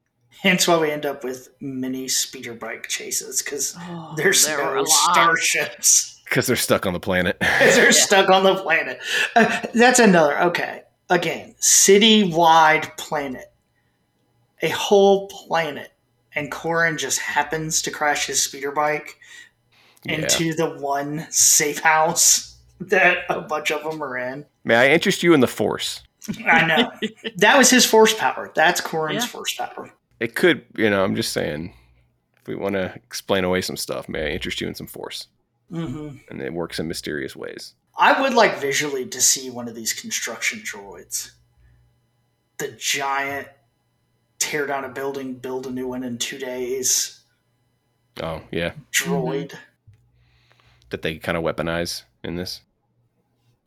Hence why we end up with mini speeder bike chases because Oh, there's there are no starships. *laughs* because they're stuck on the planet. *laughs* 'Cause they're stuck on the planet. Uh, that's another. Okay. Again, city-wide planet. A whole planet. And Corran just happens to crash his speeder bike yeah. into the one safe house *laughs* that a bunch of them are in. May I interest you in the Force? I know. *laughs* that was his force power. That's Corran's Yeah. force power. It could, you know, I'm just saying, if we want to explain away some stuff, may I interest you in some Force? hmm And it works in mysterious ways. I would like visually to see one of these construction droids. The giant tear down a building, build a new one in two days Oh, yeah. droid. Mm-hmm. That they kind of weaponize in this.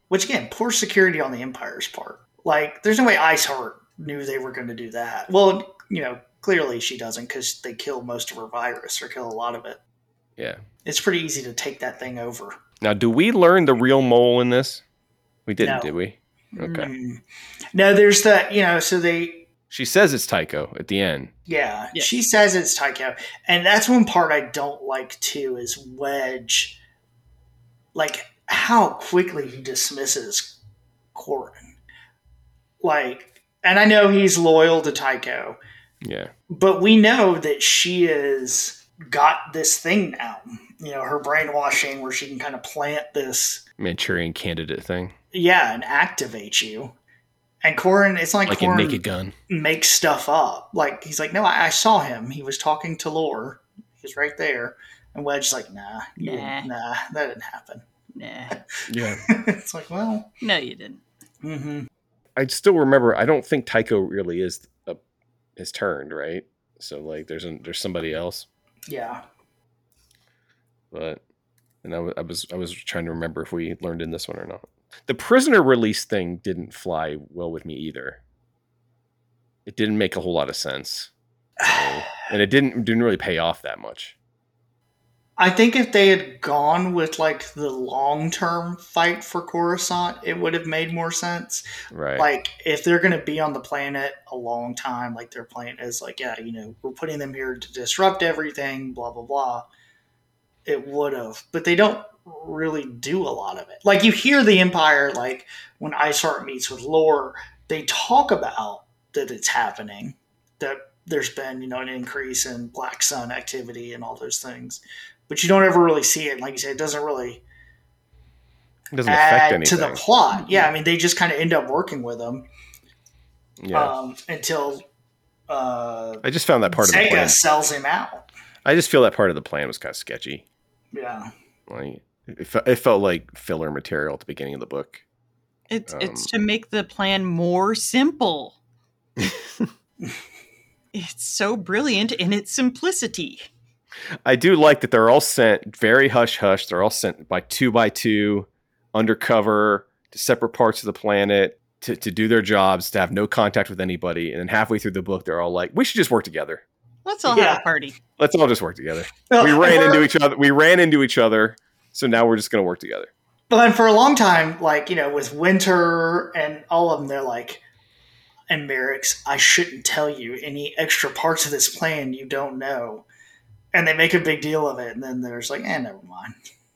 Which again, poor security on the Empire's part. Like, there's no way Ice Heart knew they were going to do that. Well, you know, clearly she doesn't because they kill most of her virus or kill a lot of it. Yeah. It's pretty easy to take that thing over. Now, do we learn the real mole in this? We didn't, No. did we? Okay. Mm. No, there's the you know, so they, She says it's Tycho at the end. Yeah, Yes. she says it's Tycho, and that's one part I don't like too. Is Wedge, like how quickly he dismisses Corran, like, and I know he's loyal to Tycho, Yeah. but we know that she has got this thing now. You know, her brainwashing where she can kind of plant this, Manchurian candidate thing. yeah, and activate you. And Corran, it's like, Like in Corin Naked Gun. make stuff up. Like he's like, no, I, I saw him. He was talking to Loor. He's right there. And Wedge's like, nah, Nah. nah, that didn't happen. Nah, *laughs* Yeah. it's like, well, no, you didn't. mm-hmm. I still remember, I don't think Tycho really is a, is turned, right? So, like, there's, a, there's somebody else. yeah. But and I I was I was trying to remember if we learned in this one or not. The prisoner release thing didn't fly well with me either. It didn't make a whole lot of sense, So- *sighs* and it didn't didn't really pay off that much. I think if they had gone with like the long term fight for Coruscant, it would have made more sense. Right. Like if they're going to be on the planet a long time, like their plan is like, yeah, you know, we're putting them here to disrupt everything, blah blah blah. It would have, but they don't really do a lot of it. Like you hear the Empire, like when Iceheart meets with Loor, they talk about that it's happening, that there's been you know an increase in Black Sun activity and all those things but you don't ever really see it. Like you said, it doesn't really it doesn't affect anything. to the plot. Yeah, I mean, they just kind of end up working with them yeah. um, until uh, I just found that part of the Sega plan. sells him out. I just feel that part of the plan was kind of sketchy. Yeah, Like it, fe- it felt like filler material at the beginning of the book. It's it's Um, to make the plan more simple. *laughs* it's so brilliant in its simplicity. I do like that they're all sent very hush hush. They're all sent by two by two, undercover to separate parts of the planet to, to do their jobs, to have no contact with anybody. And then halfway through the book, they're all like, "We should just work together. Let's all Yeah. have a party. Let's all just work together." Well, We ran into each other. We ran into each other. So now we're just going to work together. But then for a long time, like you know, with Winter and all of them, they're like, and Mirax, I shouldn't tell you any extra parts of this plan you don't know. And they make a big deal of it, and then there's like, eh, never mind.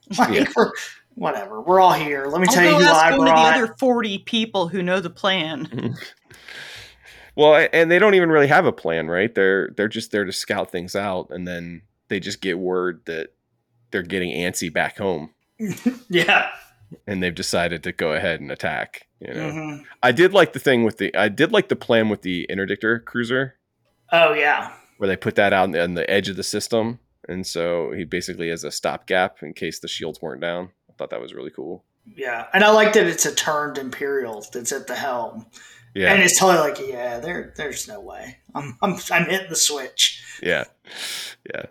*laughs* Like, Yeah. we're, whatever, we're all here. Let me I'll tell you go who ask I one of the other forty people who know the plan. *laughs* Well, and they don't even really have a plan, right? They're they're just there to scout things out, and then they just get word that they're getting antsy back home, *laughs* yeah. and they've decided to go ahead and attack. You know, Mhm. I did like the thing with the I did like the plan with the interdictor cruiser Oh yeah. where they put that out on the, on the edge of the system, and so he basically has a stopgap in case the shields weren't down. I thought that was really cool. Yeah, and I like that it's a turned Imperial that's at the helm, Yeah, and it's totally like, yeah, there, there's no way. I'm, I'm, I'm hitting the switch. yeah, yeah.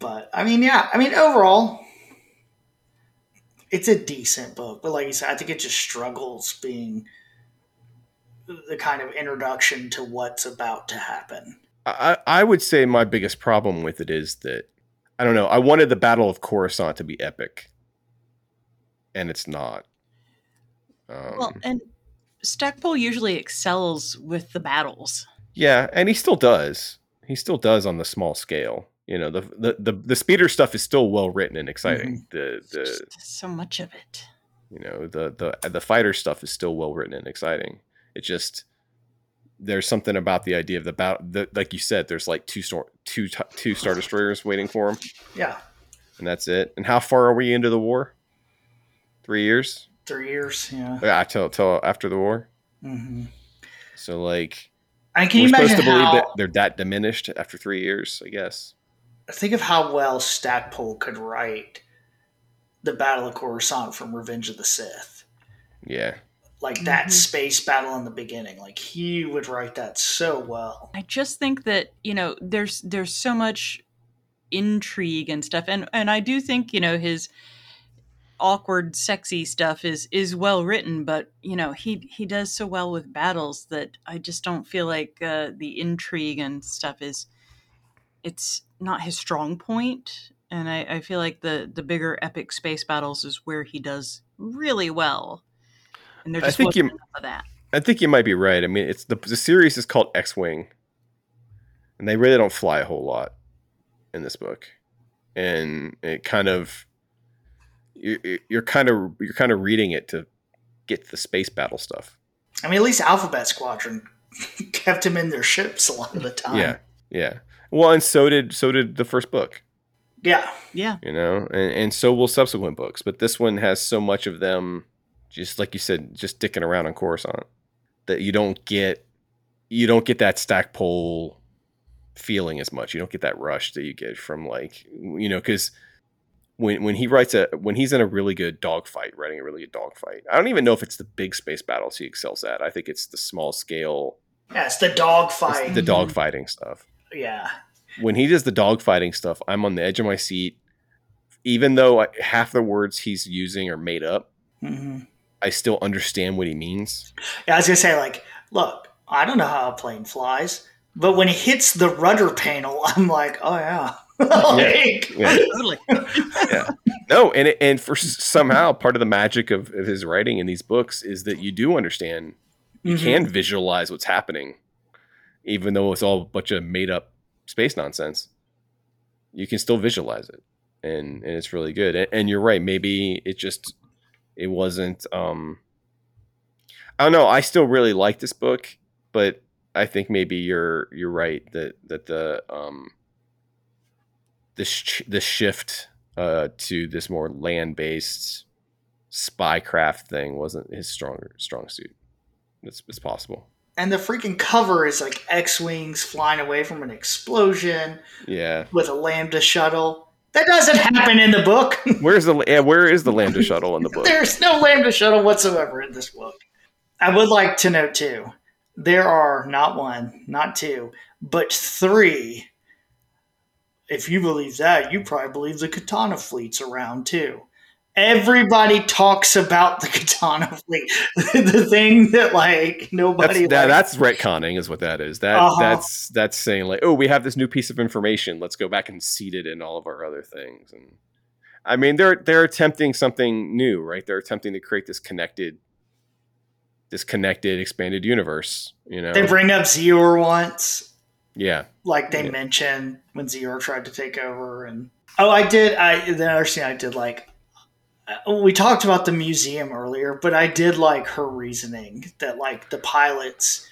But I mean, yeah, I mean, overall, it's a decent book. But like you said, I think it just struggles being the kind of introduction to what's about to happen. I, I would say my biggest problem with it is that I don't know. I wanted the Battle of Coruscant to be epic, and it's not. Um, well, and Stackpole usually excels with the battles. yeah, and he still does. He still does on the small scale. You know, the the the, the speeder stuff is still well written and exciting. The the Just so much of it. you know the the the fighter stuff is still well written and exciting. It just there's something about the idea of the battle. The, like you said, there's like two star two two star destroyers waiting for him. Yeah, and that's it. And how far are we into the war? Three years? Three years. Yeah. Yeah, till till after the war. hmm So like, I can we're supposed imagine to believe how? that they're that diminished after three years. I guess. think of how well Stackpole could write the Battle of Coruscant from Revenge of the Sith. Yeah, Like that Mhm. space battle in the beginning. Like he would write that so well. I just think that you know there's there's so much intrigue and stuff, and and I do think you know his awkward, sexy stuff is is well written, but you know he he does so well with battles that I just don't feel like uh, the intrigue and stuff is it's not his strong point, and I, I feel like the the bigger epic space battles is where he does really well, and there I just think you- enough of that. I think you might be right. I mean, it's the the series is called X Wing, and they really don't fly a whole lot in this book, and it kind of you're, you're kind of you're kind of reading it to get the space battle stuff. I mean, at least Alphabet Squadron *laughs* kept him in their ships a lot of the time. Yeah, yeah. Well, and so did so did the first book. Yeah. Yeah, you know and, and so will subsequent books but this one has so much of them just like you said just dicking around on coruscant that you don't get you don't get that Stackpole feeling as much you don't get that rush that you get from like you know because when, when he writes a when he's in a really good dogfight writing a really good dogfight i don't even know if it's the big space battles he excels at i think it's the small scale Yeah, it's the dog it's fight. the dogfighting stuff yeah. when he does the dogfighting stuff, I'm on the edge of my seat. Even though I, half the words he's using are made up, hmm I still understand what he means. Yeah, I was gonna say, like, look, I don't know how a plane flies, But when he hits the rudder panel, *laughs* I'm like, oh yeah. *laughs* like, Yeah. Totally. *laughs* yeah. No, and it, and for somehow part of the magic of, of his writing in these books is that you do understand, you Mhm. can visualize what's happening, even though it's all a bunch of made up space nonsense. You can still visualize it, and and it's really good. And, and you're right. Maybe it just it wasn't. um I don't know. I still really like this book, but I think maybe you're you're right that that the um the sh- the shift uh, to this more land based spycraft thing wasn't his stronger strong suit. It's, it's possible. and the freaking cover is like X-wings flying away from an explosion Yeah. with a Lambda shuttle. That doesn't happen in the book. *laughs* Where's the yeah, where is the Lambda shuttle in the book? There's no Lambda shuttle whatsoever in this book. I would like to note too, there are not one, not two, but three. If you believe that, you probably believe the Katana fleet's around too. Everybody talks about the *laughs* Katana fleet, *laughs* the thing that like That's, nobody. that, that's retconning is what that is. That Uh-huh. that's that's saying like, oh, we have this new piece of information. Let's go back and seed it in all of our other things. And I mean, they're they're attempting something new, right? They're attempting to create this connected, this connected, expanded universe. You know, they bring up Zior once, yeah, like they Yeah. mentioned when Zior tried to take over, and oh, I did. I the other thing I did like. uh, We talked about the museum earlier, but I did like her reasoning that like the pilots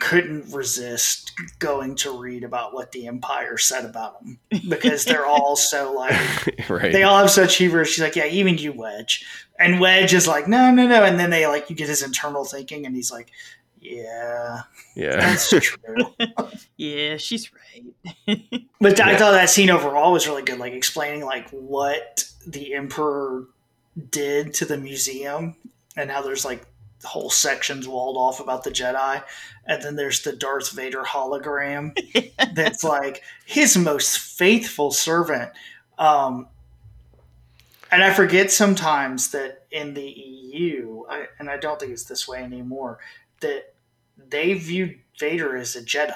couldn't resist going to read about what the Empire said about them because they're *laughs* all so like *laughs* right. they all have such hubris. She's like, yeah, even you, Wedge. And Wedge is like, no, no, no. And then they like, you get his internal thinking, and he's like, yeah, yeah, that's true. *laughs* Yeah, she's right. *laughs* but I thought that scene overall was really good, like explaining like what the Emperor did to the museum and how there's like whole sections walled off about the Jedi, and then there's the Darth Vader hologram *laughs* that's like his most faithful servant. Um, and I forget sometimes that in the EU, I, and I don't think it's this way anymore, that they viewed Vader as a Jedi.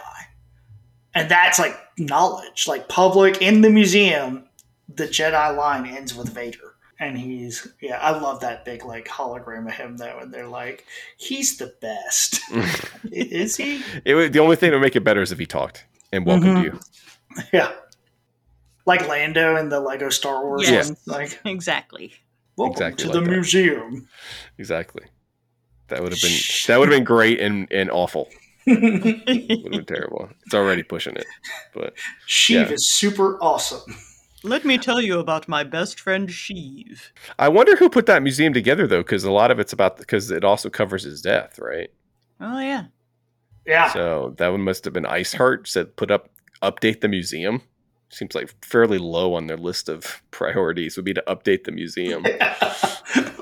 And that's like knowledge, like public in the museum, the Jedi line ends with Vader. And he's, yeah, I love that big like hologram of him though. And they're like, he's the best. *laughs* Is he? it would, the only thing that would make it better is if he talked and welcomed Mhm. you. Yeah. Like Lando in the Lego Star Wars Yes. one. Like, exactly. welcome Exactly to like the that. museum. Exactly. That would have been that would have been great and, and awful. *laughs* Would have been terrible. It's already pushing it, but Sheev Yeah. is super awesome. Let me tell you about my best friend Sheev. I wonder who put that museum together though, because a lot of it's about because it also covers his death, right? Oh yeah. Yeah. So that one must have been Iceheart said put up update the museum. Seems like fairly low on their list of *laughs* priorities would be to update the museum. *laughs*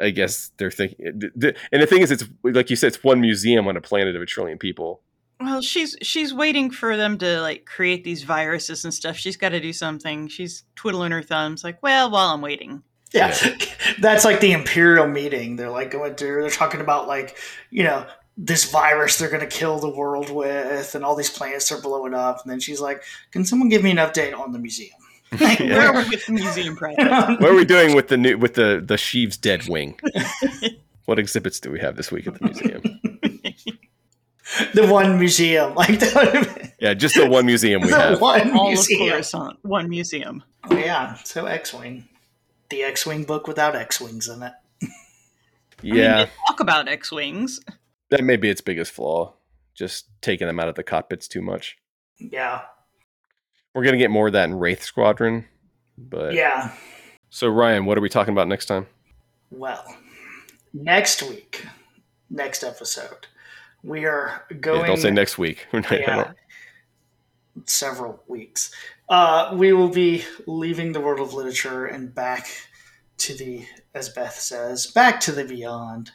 I guess they're thinking, eh, and the thing is, it's like you said, it's one museum on a planet of a trillion people. Well, she's she's waiting for them to like create these viruses and stuff. She's got to do something. She's twiddling her thumbs, like, well, while I'm waiting. yeah. *laughs* That's like the Imperial meeting. They're like going through, they're talking about like, you know, this virus they're going to kill the world with, and all these planets are blowing up. And then she's like, Can someone give me an update on the museum? *laughs* Like, Yeah. Where are we with the museum project? *laughs* What are we doing with the new with the the Sheev's dead wing? *laughs* what exhibits do we have this week at the museum? the one museum. Like, that would have Yeah, just the one museum we the have. one All museum. of Coruscant, one museum. Oh, yeah. So X Wing. The X Wing book without X Wings in it. I mean, Yeah, they talk about X-wings. that may be its biggest flaw. Just taking them out of the cockpits too much. Yeah. We're gonna get more of that in Wraith Squadron. But Yeah. so Ryan, what are we talking about next time? Well, next week, next episode, we are Yeah, going. don't say next week. *laughs* Yeah. several weeks. Uh, we will be leaving the world of literature and back to the, as Beth says, back to the beyond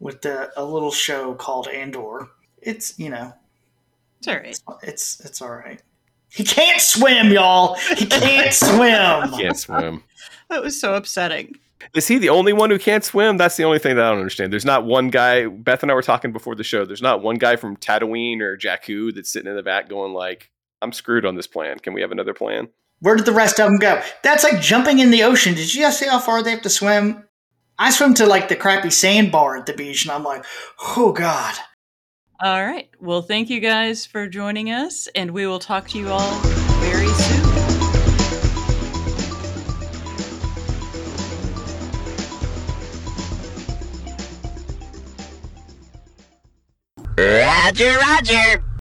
with the, a little show called Andor. It's you know, It's all right. it's it's all right. He can't swim, y'all. He can't swim. He can't swim. That was so upsetting. Is he the only one who can't swim? That's the only thing that I don't understand. There's not one guy. Beth and I were talking before the show. There's not one guy from Tatooine or Jakku that's sitting in the back going like, "I'm screwed on this plan. Can we have another plan?" Where did the rest of them go? That's like jumping in the ocean. Did you guys see how far they have to swim? I swim to like the crappy sandbar at the beach, and I'm like, oh god. All right. Well, thank you guys for joining us, and we will talk to you all very soon. Roger, Roger.